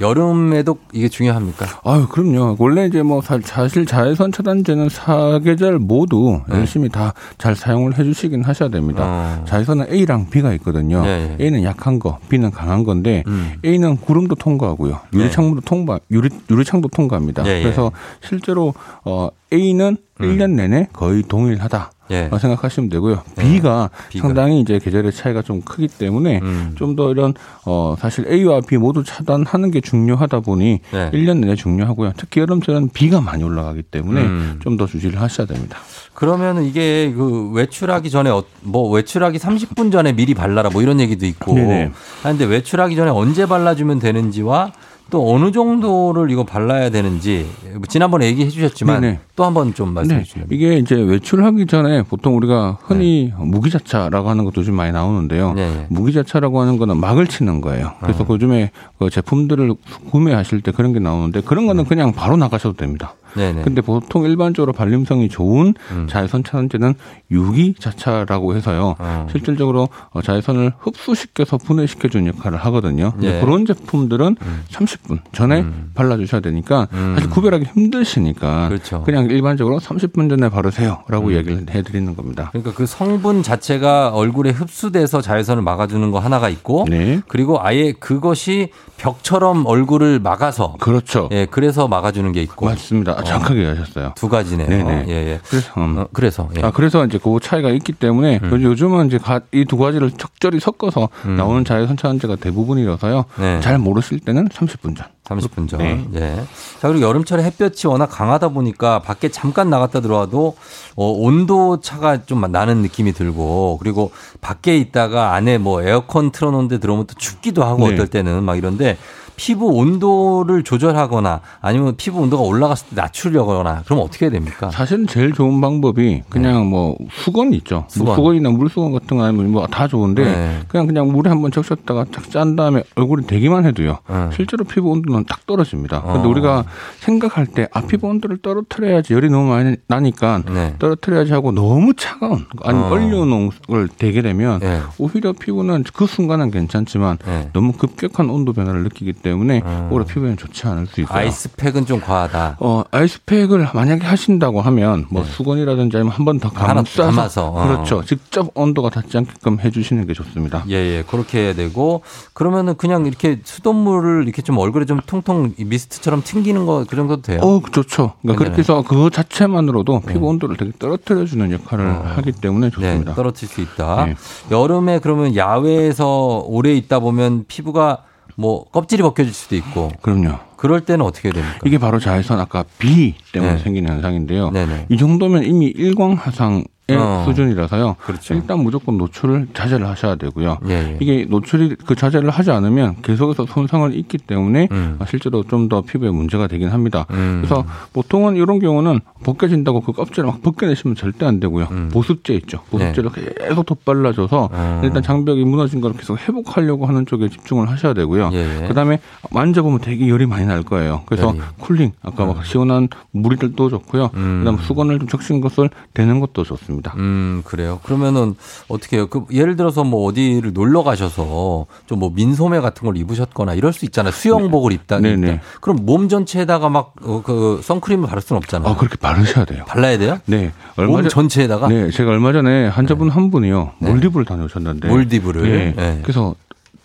여름에도 이게 중요합니까? 아유, 그럼요. 원래 이제 뭐 사- 사실 자외선 차단제는 사계절 모두 네. 열심히 다 잘 사용을 해주시긴 하셔야 됩니다. 어. 자외선은 A랑 B가 있거든요. 네, 네. A는 약한 거, B는 강한 건데 음. A는 구름도 통과하고요. 유리창도 통과, 유리 유리창도 통과합니다. 예, 예. 그래서 실제로 어 A는 음. 1년 내내 거의 동일하다. 예. 어, 생각하시면 되고요. B가, B가. 상당히 이제 계절의 차이가 좀 크기 때문에 음. 좀더 이런 어 사실 A와 B 모두 차단하는 게 중요하다 보니 네. 1년 내내 중요하고요. 특히 여름철은 비가 많이 올라가기 때문에 음. 좀더 주의를 하셔야 됩니다. 그러면은 이게 그 외출하기 전에 어- 뭐 외출하기 30분 전에 미리 발라라 뭐 이런 얘기도 있고 네네. 하는데 외출하기 전에 언제 발라주면 되는지와 또 어느 정도를 이거 발라야 되는지 지난번에 얘기해 주셨지만 네네. 또 한번 좀 말씀해 네, 주시면 이게 이제 외출하기 전에 보통 우리가 흔히 무기자차라고 하는 것도 좀 많이 나오는데요. 네. 무기자차라고 하는 거는 막을 치는 거예요. 그래서 어. 요즘에 그 제품들을 구매하실 때 그런 게 나오는데 그런 거는 그냥 바로 나가셔도 됩니다. 네네. 근데 보통 일반적으로 발림성이 좋은 음. 자외선 차단제는 유기 자차라고 해서요. 어. 실질적으로 어, 자외선을 흡수시켜서 분해시켜주는 역할을 하거든요. 예. 그런 제품들은 30분 전에 발라주셔야 되니까 음. 사실 구별하기 힘드시니까 그렇죠. 그냥 일반적으로 30분 전에 바르세요라고 음. 얘기를 해드리는 겁니다. 그러니까 그 성분 자체가 얼굴에 흡수돼서 자외선을 막아주는 거 하나가 있고 네. 그리고 아예 그것이 벽처럼 얼굴을 막아서 그렇죠. 예 그래서 막아주는 게 있고 맞습니다. 정확하게 하셨어요. 두 가지네요. 네네. 예, 예. 그래서 음. 어, 그래서 예. 아 그래서 이제 그 차이가 있기 때문에 음. 요즘은 이제 이 두 가지를 적절히 섞어서 나오는 자외선차단제가 대부분이라서요. 네. 잘 모르실 때는 30분 전. 30분 전. 네. 예. 자, 그리고 여름철에 햇볕이 워낙 강하다 보니까 밖에 잠깐 나갔다 들어와도 어, 온도 차가 좀 나는 느낌이 들고 그리고 밖에 있다가 안에 뭐 에어컨 틀어놓은 데 들어오면 또 춥기도 하고 네. 어떨 때는 막 이런데 피부 온도를 조절하거나 아니면 피부 온도가 올라갔을 때 낮추려거나 그럼 어떻게 해야 됩니까? 사실은 제일 좋은 방법이 그냥 뭐 수건 있죠. 수건. 뭐 수건이나 물수건 같은 거 아니면 뭐 다 좋은데 네. 그냥 그냥 물에 한번 적셨다가 쫙짠 다음에 얼굴에 대기만 해도요. 네. 실제로 피부 온도는 딱 떨어집니다. 근데 어. 우리가 생각할 때 아 피부 온도를 떨어뜨려야지 열이 너무 많이 나니까 네. 떨어뜨려야지 하고 너무 차가운 아니면 어. 얼려놓은 걸 대게 되면 네. 오히려 피부는 그 순간은 괜찮지만 네. 너무 급격한 온도 변화를 느끼기 때문에 오히려 피부에는 좋지 않을 수 있어요. 아이스팩은 좀 과하다. 어, 아이스팩을 만약에 하신다고 하면 뭐 수건이라든지 아니면 한 번더 네. 감싸서 감아서, 어. 그렇죠. 직접 온도가 닿지 않게끔 해주시는 게 좋습니다. 예, 예, 그렇게 해야 되고 그러면은 그냥 이렇게 수돗물을 이렇게 좀 얼굴에 좀 통통 이 미스트처럼 튕기는 거 그 정도도 돼요. 어, 좋죠. 그러니까 그렇게 해서 그 자체만으로도 네. 피부 온도를 되게 떨어뜨려 주는 역할을 하기 때문에 좋습니다. 네, 떨어질 수 있다. 네. 여름에 그러면 야외에서 오래 있다 보면 피부가 뭐 껍질이 벗겨질 수도 있고 그럼요. 그럴 때는 어떻게 됩니까? 이게 바로 자외선 아까 비 때문에 네. 생기는 현상인데요. 네네. 이 정도면 이미 일광하상의 어. 수준이라서요. 그렇죠. 일단 무조건 노출을 자제를 하셔야 되고요. 예, 예. 이게 노출이 그 자제를 하지 않으면 계속해서 손상을 입기 때문에 음. 실제로 좀 더 피부에 문제가 되긴 합니다. 음. 그래서 보통은 이런 경우는 벗겨진다고 그 껍질을 막 벗겨내시면 절대 안 되고요. 음. 보습제 있죠. 보습제를 네. 계속 덧발라줘서 음. 일단 장벽이 무너진 걸 계속 회복하려고 하는 쪽에 집중을 하셔야 되고요. 예, 예. 그다음에 만져보면 되게 열이 많이 날 거예요. 그래서. 쿨링 아까 막 시원한 물들도 좋고요. 음. 그다음 에 수건을 좀 적신 것을 대는 것도 좋습니다. 음, 그래요. 그러면은 어떻게 해요? 그 예를 들어서 뭐 어디를 놀러 가셔서 좀 뭐 민소매 같은 걸 입으셨거나 이럴 수 있잖아요. 수영복을 입다. 네, 입다. 네. 그럼 몸 전체에다가 막그 선크림을 바를 수는 없잖아요. 아 그렇게 바르셔야 돼요. 발라야 돼요? 네. 몸 전- 전체에다가 네, 제가 얼마 전에 환자분 한 분이요. 몰디브를 다녀오셨는데. 몰디브를? 네. 네. 그래서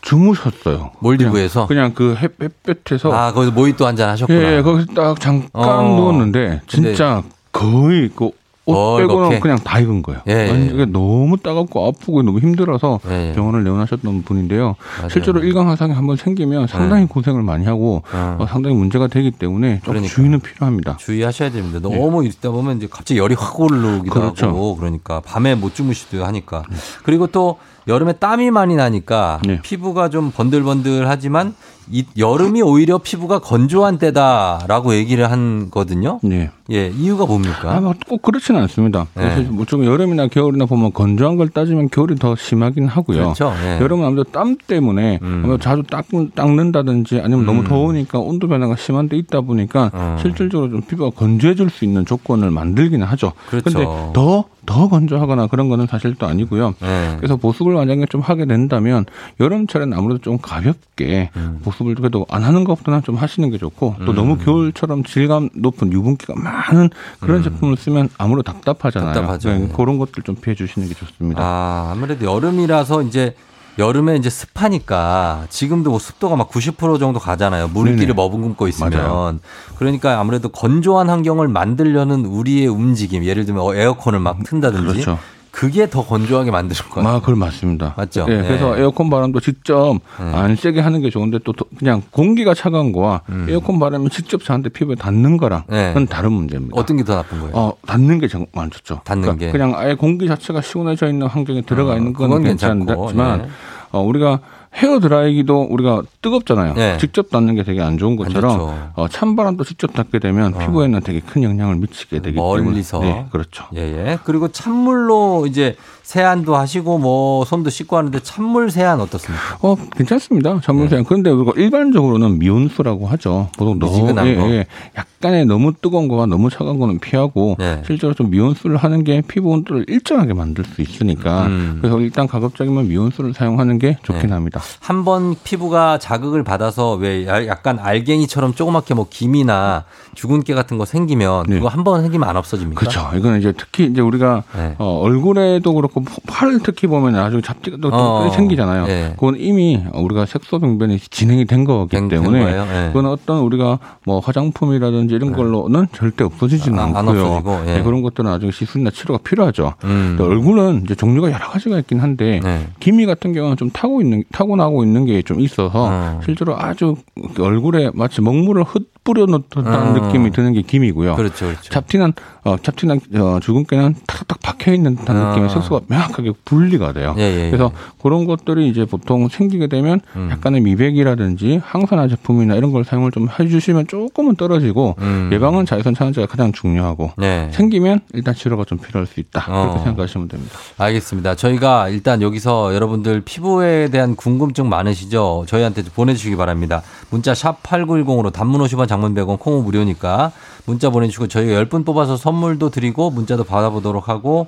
주무셨어요. 몰디브에서? 그냥, 그냥 그 햇- 햇볕에서. 아, 거기서 모히또 한잔 하셨구나. 예, 거기서 딱 잠깐 어. 누웠는데 진짜 거의 그 옷 빼고는 멀겋게? 그냥 다 익은 거예요. 예, 예. 너무 따갑고 아프고 너무 힘들어서 예, 예. 병원을 내원하셨던 분인데요. 맞아요. 실제로 일광하상이 한번 생기면 상당히 고생을 많이 하고 어. 어, 상당히 문제가 되기 때문에 좀 그러니까. 주의는 필요합니다. 주의하셔야 됩니다. 너무 있다 보면 이제 갑자기 열이 확 오르기도 그렇죠. 하고 그러니까 밤에 못 주무시기도 하니까 그리고 또 여름에 땀이 많이 나니까 네. 피부가 좀 번들번들하지만 이 여름이 오히려 피부가 건조한 때다라고 얘기를 한거든요. 네. 예, 이유가 뭡니까? 아, 뭐꼭 그렇지는 않습니다. 네. 그래서 무조건 여름이나 겨울이나 보면 건조한 걸 따지면 겨울이 더 심하긴 하고요. 그렇죠. 예. 여름은 아무래도 땀 때문에 음. 아무래도 자주 닦, 닦는다든지 아니면 너무 음. 더우니까 온도 변화가 심한 데 있다 보니까 어. 실질적으로 좀 피부가 건조해질 수 있는 조건을 만들기는 하죠. 그렇죠. 근데 더, 더 건조하거나 그런 거는 사실 또 아니고요. 예. 그래서 보습을 만약에 좀 하게 된다면 여름철에는 아무래도 좀 가볍게 음. 보습을 그래도 안 하는 것보다는 좀 하시는 게 좋고 또 너무 겨울처럼 질감 높은 유분기가 많은 그런 제품을 쓰면 아무래도 답답하잖아요. 음. 답답하죠. 네, 예. 그런 것들 좀 피해 주시는 게 좋습니다. 아, 아무래도 여름이라서 이제 여름에 이제 습하니까 지금도 뭐 습도가 막 90% 정도 가잖아요. 물기를. 머금고 있으면. 맞아요. 그러니까 아무래도 건조한 환경을 만들려는 우리의 움직임, 예를 들면 어, 에어컨을 막 튼다든지 그렇죠. 그게 더 건조하게 만드는 거예요. 아, 그걸 맞습니다. 맞죠? 예, 그래서 네. 에어컨 바람도 직접 네. 안 세게 하는 게 좋은데 또 더- 그냥 공기가 차가운 거와 에어컨 바람이 직접 저한테 피부에 닿는 거랑은 음. 네. 다른 문제입니다. 어떤 게 더 나쁜 거예요? 어, 닿는 게 정말 안 좋죠. 닿는 그러니까 게. 그냥 아예 공기 자체가 시원해져 있는 환경에 들어가 어, 있는 건 그건 괜찮고, 괜찮지만 예. 어, 우리가 헤어 드라이기도 우리가 뜨겁잖아요. 네. 직접 닿는 게 되게 안 좋은 것처럼. 어, 찬바람도 직접 닿게 되면 피부에는 되게 큰 영향을 미치게 되기 멀리서. 때문에 네, 그렇죠. 예, 예. 그리고 찬물로 이제 세안도 하시고 뭐 손도 씻고 하는데 찬물 세안 어떻습니까? 어, 괜찮습니다. 전문세안. 그런데 우리가 일반적으로는 미온수라고 하죠. 보통 너무, 예, 거. 예. 약간의 너무 뜨거운 거와 너무 차가운 거는 피하고 네. 실제로 좀 미온수를 하는 게 피부 온도를 일정하게 만들 수 있으니까 음. 그래서 일단 가급적이면 미온수를 사용하는 게 좋긴 네. 합니다. 한 번 피부가 자극을 받아서 왜 야- 약간 알갱이처럼 조그맣게 뭐 김이나 주근깨 같은 거 생기면 그거 한 번 생기면 안 없어집니까? 네. 그렇죠. 이거는 이제 특히 이제 우리가 네. 어, 얼굴에도 그렇고 팔 특히 보면 아주 잡티가 또 어, 생기잖아요. 예. 그건 이미 우리가 색소 병변이 진행이 된 거기 된 때문에 거예요? 예. 그건 어떤 우리가 뭐 화장품이라든지 이런 걸로는 절대 없어지지는 아, 안 않고요. 예. 네, 그런 것들은 아주 시술이나 치료가 필요하죠. 음. 얼굴은 이제 종류가 여러 가지가 있긴 한데 네. 기미 같은 경우는 좀 타고 있는 타고 나고 있는 게 좀 있어서 어. 실제로 아주 얼굴에 마치 먹물을 흩 뿌려 놓던 어. 느낌이 드는 게 기미고요. 그렇죠, 그렇죠. 잡티난 어, 잡티난 어, 주근깨는 탁탁 박혀 있는 듯한 아. 느낌의 색소가 명확하게 분리가 돼요. 예, 예, 예. 그래서 그런 것들이 이제 보통 생기게 되면 음. 약간의 미백이라든지 항산화 제품이나 이런 걸 사용을 좀 해주시면 조금은 떨어지고 음. 예방은 자외선 차단제가 가장 중요하고 네. 생기면 일단 치료가 좀 필요할 수 있다 어. 그렇게 생각하시면 됩니다. 알겠습니다. 저희가 일단 여기서 여러분들 피부에 대한 궁금증 많으시죠? 저희한테 보내주시기 바랍니다. 문자 샵 8910으로 단문 50원 장문 100원 콩은 무료니까 문자 보내주시고 저희가 10분 뽑아서 선물도 드리고 문자도 받아보도록 하고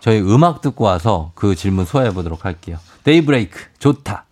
저희 음악 듣고 와서 그 질문 소화해 보도록 할게요. 데이브레이크 좋다.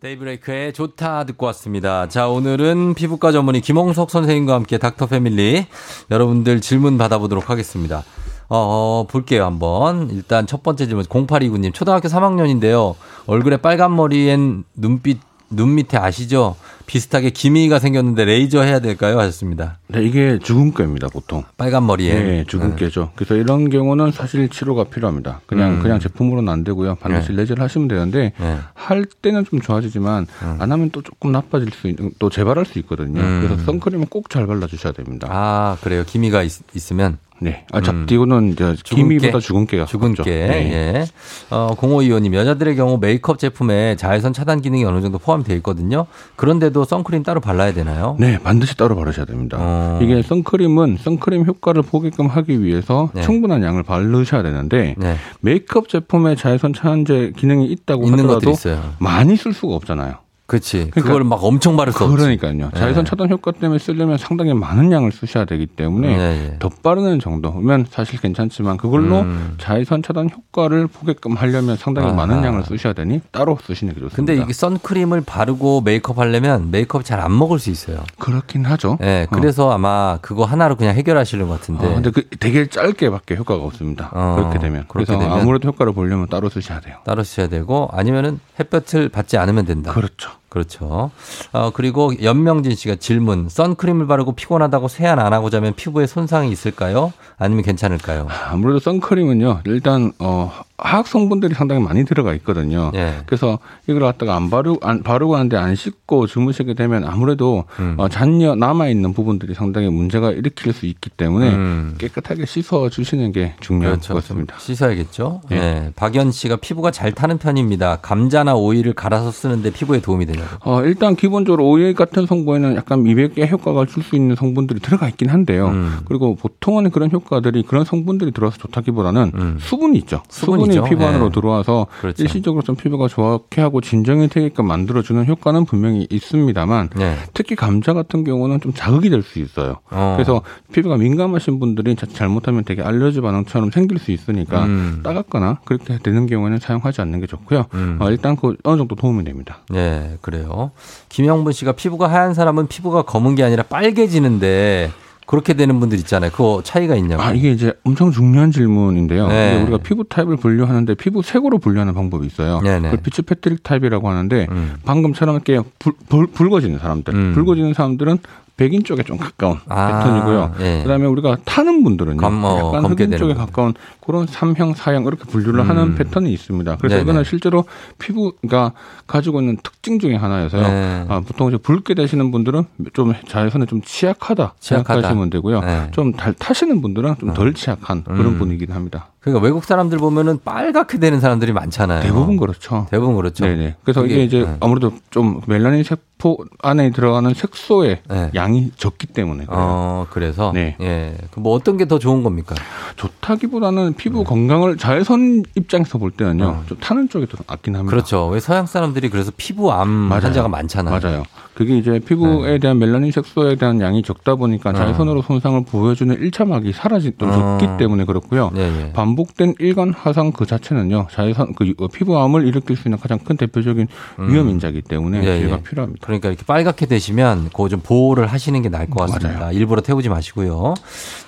데이브레이크의 좋다 듣고 왔습니다. 자, 오늘은 피부과 전문의 김홍석 선생님과 함께 닥터 패밀리 여러분들 질문 받아보도록 하겠습니다. 어, 어, 볼게요, 한번. 일단 첫 번째 질문, 0829님. 초등학교 3학년인데요. 얼굴에 빨간 머리엔 눈빛, 눈 밑에 아시죠? 비슷하게 기미가 생겼는데 레이저 해야 될까요? 하셨습니다. 네, 이게 주근깨입니다 보통. 빨간 머리에. 네, 주근깨죠. 그래서 이런 경우는 사실 치료가 필요합니다. 그냥 음. 그냥 제품으로는 안 되고요. 반드시 네. 레이저를 하시면 되는데 네. 할 때는 좀 좋아지지만 안 하면 또 조금 나빠질 수 있는 또 재발할 수 있거든요. 음. 그래서 선크림은 꼭 잘 발라 주셔야 됩니다. 아, 그래요. 기미가 있, 으면 네. 아, 잡티고는 이제 음. 기미보다 주근깨가 주근깨. 네. 예. 어, 0525님, 여자들의 경우 메이크업 제품에 자외선 차단 기능이 어느 정도 포함되어 있거든요. 그런데도 선크림 따로 발라야 되나요? 네, 반드시 따로 바르셔야 됩니다. 어. 이게 선크림은 선크림 효과를 보게끔 하기 위해서 네. 충분한 양을 바르셔야 되는데 네. 메이크업 제품에 자외선 차단제 기능이 있다고 있는 하더라도. 많이 쓸 수가 없잖아요. 그렇지. 그러니까 그걸 막 엄청 바를 수. 그러니까요. 자외선 네. 차단 효과 때문에 쓰려면 상당히 많은 양을 쓰셔야 되기 때문에 네, 네. 더 빠르는 정도면 사실 괜찮지만 그걸로 음. 자외선 차단 효과를 보게끔 하려면 상당히 아하. 많은 양을 쓰셔야 되니 따로 쓰시는 게 좋습니다. 근데 이게 선크림을 바르고 메이크업 하려면 메이크업 잘 안 먹을 수 있어요. 그렇긴 하죠. 네, 그래서 아마 그거 하나로 그냥 해결하시는 것 같은데. 어, 근데 그 되게 짧게밖에 효과가 없습니다. 어, 그렇게 되면 그렇게 그래서 되면. 아무래도 효과를 보려면 따로 쓰셔야 돼요. 따로 쓰셔야 되고 아니면은 햇볕을 받지 않으면 된다. 그렇죠. 그렇죠. 어, 그리고 연명진 씨가 질문. 선크림을 바르고 피곤하다고 세안 안 하고 자면 피부에 손상이 있을까요? 아니면 괜찮을까요? 아무래도 선크림은요. 일단 어 화학 성분들이 상당히 많이 들어가 있거든요. 예. 그래서 이걸 갖다가 안 바르고 안 바르고 하는데 안 씻고 주무시게 되면 아무래도 음. 어, 잔여 남아 있는 부분들이 상당히 문제가 일으킬 수 있기 때문에 음. 깨끗하게 씻어 주시는 게 중요한 그렇죠. 것 같습니다. 씻어야겠죠. 예. 네. 박연 씨가 피부가 잘 타는 편입니다. 감자나 오이를 갈아서 쓰는데 피부에 도움이 되냐고. 어, 일단 기본적으로 오일 같은 성분에는 약간 미백의 효과가 줄 수 있는 성분들이 들어가 있긴 한데요. 음. 그리고 보통은 그런 효과들이 그런 성분들이 들어와서 좋다기보다는 음. 수분이 있죠. 수분이 죠. 수분이 피부 안으로 예. 들어와서 그렇죠. 일시적으로 좀 피부가 좋게 하고 진정이 되게끔 만들어주는 효과는 분명히 있습니다만 네. 특히 감자 같은 경우는 좀 자극이 될 수 있어요. 어. 그래서 피부가 민감하신 분들이 자- 잘못하면 되게 알러지 반응처럼 생길 수 있으니까 음. 따갑거나 그렇게 되는 경우에는 사용하지 않는 게 좋고요. 음. 어, 일단 그 어느 정도 도움이 됩니다. 네, 그래요. 김영분 씨가 피부가 하얀 사람은 피부가 검은 게 아니라 빨개지는데 그렇게 되는 분들 있잖아요. 그거 차이가 있냐고. 아, 이게 이제 엄청 중요한 질문인데요. 네. 우리가 피부 타입을 분류하는데 피부 색으로 분류하는 방법이 있어요. 네네. 그 피츠 패트릭 타입이라고 하는데 음. 방금처럼 이렇게 불, 불, 붉어지는 사람들, 음. 붉어지는 사람들은 백인 쪽에 좀 가까운 아, 패턴이고요. 예. 그다음에 우리가 타는 분들은요, 검- 어, 약간 흑인 쪽에 분. 가까운 그런 삼형, 사형 이렇게 분류를 음. 하는 패턴이 있습니다. 그래서 네네. 이거는 실제로 피부가 가지고 있는 특징 중에 하나여서요. 네. 아, 보통 이제 붉게 되시는 분들은 좀 자외선에 좀 취약하다 취약하다. 생각하시면 되고요. 네. 좀 달 타시는 분들은 좀 덜 취약한 그런 음. 분이긴 합니다. 그러니까 외국 사람들 보면은 빨갛게 되는 사람들이 많잖아요. 대부분 그렇죠. 대부분 그렇죠. 네네. 그래서 이게 이제 네. 아무래도 좀 멜라닌 세포 안에 들어가는 색소의 네. 양이 적기 때문에 그래요. 어, 그래서 네. 예. 그뭐 어떤 게 더 좋은 겁니까? 좋다기보다는 피부 건강을 자외선 입장에서 볼 때는요, 어. 좀 타는 쪽이 더 낫긴 합니다. 그렇죠. 왜 서양 사람들이 그래서 피부암 맞아요. 환자가 많잖아요. 맞아요. 그게 이제 피부에 네. 대한 멜라닌 색소에 대한 양이 적다 보니까 자외선으로 손상을 보여주는 일차막이 사라지 좀 어. 적기 때문에 그렇고요. 예, 예. 반복된 일간 화상 그 자체는요 자외선 그 유- 피부암을 일으킬 수 있는 가장 큰 대표적인 위험 인자기 때문에 음. 예, 주의가 예. 필요합니다. 그러니까 이렇게 빨갛게 되시면 그거 좀 보호를 하시는 게 나을 것 같습니다. 일부러 태우지 마시고요.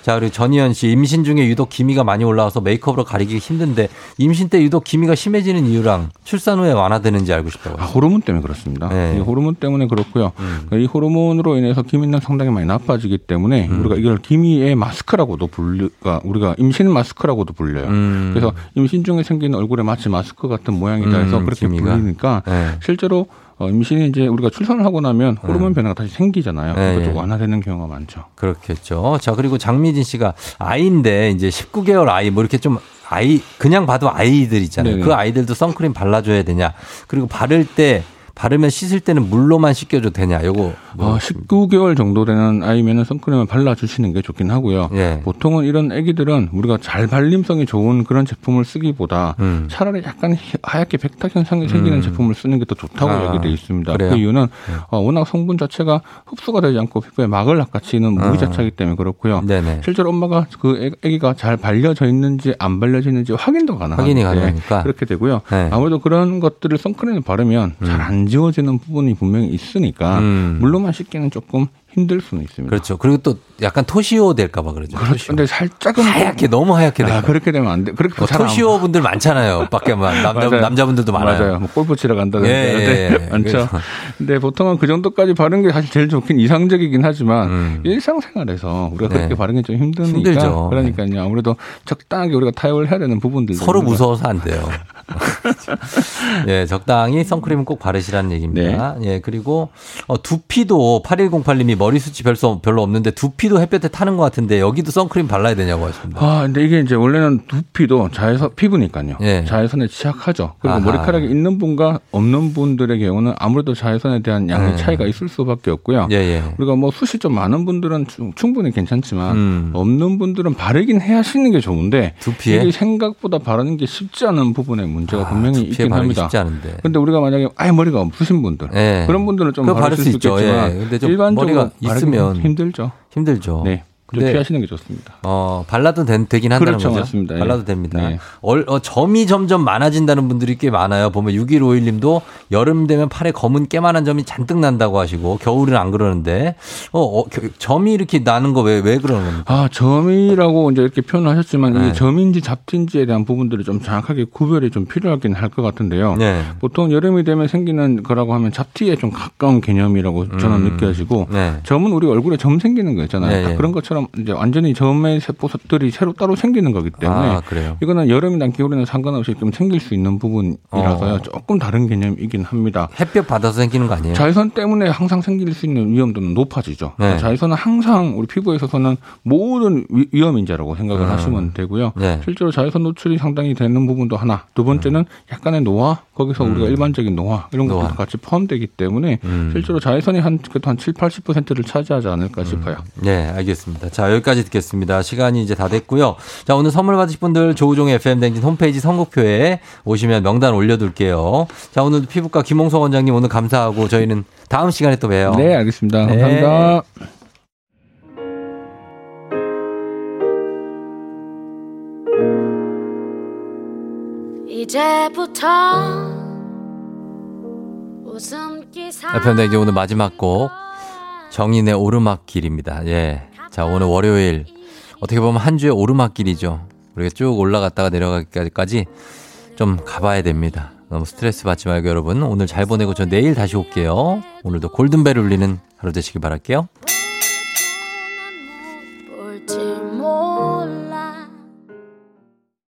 자, 그리고 전희연 씨 임신 중에 유독 기미가 많이 올라와서 메이크업으로 가리기 힘든데 임신 때 유독 기미가 심해지는 이유랑 출산 후에 완화되는지 알고 싶다고. 아, 호르몬 때문에 그렇습니다. 네. 이 호르몬 때문에 그렇고요. 음. 이 호르몬으로 인해서 기미는 상당히 많이 나빠지기 때문에 음. 우리가 이걸 기미의 마스크라고도 불리 가 우리가 임신 마스크라고도 불려요. 음. 그래서 임신 중에 생기는 얼굴에 마치 마스크 같은 모양이다 해서 음, 그렇게 기미가. 불리니까 네. 실제로 어, 임신이 이제 우리가 출산을 하고 나면 호르몬 변화가 다시 생기잖아요. 네, 그것도 예. 완화되는 경우가 많죠. 그렇겠죠. 자, 그리고 장미진 씨가 아이인데 이제 19개월 아이 뭐 이렇게 좀 아이 그냥 봐도 아이들 있잖아요. 네네. 그 아이들도 선크림 발라줘야 되냐. 그리고 바를 때 바르면 씻을 때는 물로만 씻겨도 되냐. 요거 뭐 어, 19개월 정도 되는 아이면은 선크림을 발라주시는 게 좋긴 하고요. 예. 보통은 이런 아기들은 우리가 잘 발림성이 좋은 그런 제품을 쓰기보다 음. 차라리 약간 히- 하얗게 백탁 현상이 생기는 음. 제품을 쓰는 게 더 좋다고 아, 얘기되어 있습니다. 그래요? 그 이유는 어, 워낙 성분 자체가 흡수가 되지 않고 피부에 막을 낚아치는 무기자차이기 때문에 그렇고요. 네네. 실제로 엄마가 그 애- 아기가 잘 발려져 있는지 안 발려져 있는지 확인도 가능하기 확인이 때문에 가능하니까. 그렇게 되고요. 네. 아무래도 그런 것들을 선크림을 바르면 잘안 지워지는 부분이 분명히 있으니까 음. 물로만 씻기는 조금 힘들 수는 있습니다. 그렇죠. 그리고 또 약간 토시오 될까봐 그러죠. 그렇죠. 근데 살짝은 하얗게 너무 하얗게 아, 될까. 그렇게 되면 안 돼. 그렇게 뭐 토시오 분들 많잖아요. 밖에만 남자. *laughs* 남자분들도 많아요. 맞아요. 뭐 골프 치러 간다든지 예, 예, 네, 예. *laughs* 많죠. 근데 보통은 그 정도까지 바른 게 사실 제일 좋긴 이상적이긴 하지만 음. 일상생활에서 우리가 그렇게 네. 바르는 게좀 힘드니까 힘들죠. 그러니까요. 아무래도 적당하게 우리가 타협을 해야 되는 부분들도 서로 무서워서 안 돼요. *laughs* *laughs* 예, 적당히 선크림은 꼭 바르시라는 얘기입니다. 네. 예, 그리고 어, 두피도 8108님이 머리 숱이 별로, 별로 없는데 두피도 햇볕에 타는 것 같은데 여기도 선크림 발라야 되냐고 하십니다. 아, 근데 이게 이제 원래는 두피도 자외선 피부니까요. 예. 자외선에 취약하죠. 그리고 아하. 머리카락이 있는 분과 없는 분들의 경우는 아무래도 자외선에 대한 양의 예. 차이가 있을 수밖에 없고요. 예, 예. 우리가 뭐 숱이 좀 많은 분들은 충- 충분히 괜찮지만 음. 없는 분들은 바르긴 해 하시는 게 좋은데 두피에? 이게 생각보다 바르는 게 쉽지 않은 부분에 문제 가 아, 분명히 있긴 합니다. 쉽지 않은데. 근데 우리가 만약에 아예 머리가 없으신 분들 예. 그런 분들은 좀 바를 수 수. 있겠지만 예. 근데 좀 일반적으로 머리가 있으면 힘들죠. 힘들죠. 네. 좀 근데 피하시는 게 좋습니다. 어, 발라도 된, 되긴 한다는 그렇죠, 거죠. 맞습니다. 예. 발라도 됩니다. 네. 얼, 어, 점이 점점 많아진다는 분들이 꽤 많아요. 보면 6151 님도 여름 되면 팔에 검은 깨만한 점이 잔뜩 난다고 하시고 겨울은 안 그러는데 어, 어, 겨- 점이 이렇게 나는 거 왜 왜 그러는 겁니까? 아, 점이라고 이제 이렇게 표현을 하셨지만 네. 이게 점인지 잡티인지에 대한 부분들이 좀 정확하게 구별이 좀 필요하긴 할 것 같은데요. 네. 보통 여름이 되면 생기는 거라고 하면 잡티에 좀 가까운 개념이라고 저는 음. 느껴지고 네. 점은 우리 얼굴에 점 생기는 거 있잖아요. 네, 딱 네. 그런 것처럼 이제 완전히 점의 세포들이 새로 따로 생기는 거기 때문에 아, 그래요. 이거는 여름이나 겨울에는 상관없이 좀 생길 수 있는 부분이라서요. 어. 조금 다른 개념이긴 합니다. 햇볕 받아서 생기는 거 아니에요? 자외선 때문에 항상 생길 수 있는 위험도는 높아지죠. 네. 자외선은 항상 우리 피부에 있어서는 모든 위- 위험인자라고 생각을 음. 하시면 되고요. 네. 실제로 자외선 노출이 상당히 되는 부분도 하나. 두 번째는 약간의 노화, 거기서 우리가 일반적인 노화 이런 음. 노화. 것도 같이 포함되기 때문에 음. 실제로 자외선이 한 한 7, 80%를 차지하지 않을까 싶어요. 네, 알겠습니다. 자, 여기까지 듣겠습니다. 시간이 이제 다 됐고요. 자, 오늘 선물 받으실 분들 조우종의 FM 댕진 홈페이지 선곡표에 오시면 명단 올려둘게요. 자, 오늘 피부과 김홍석 원장님 오늘 감사하고 저희는 다음 시간에 또 봬요. 네, 알겠습니다. 네. 감사합니다. 이제부터 웃음기 사 FM 댕진 오늘 마지막 곡 정인의 오르막길입니다. 예. 자, 오늘 월요일 어떻게 보면 한 주의 오르막길이죠. 우리가 쭉 올라갔다가 내려가기까지 좀 가봐야 됩니다. 너무 스트레스 받지 말고 여러분 오늘 잘 보내고 저 내일 다시 올게요. 오늘도 골든벨 울리는 하루 되시길 바랄게요.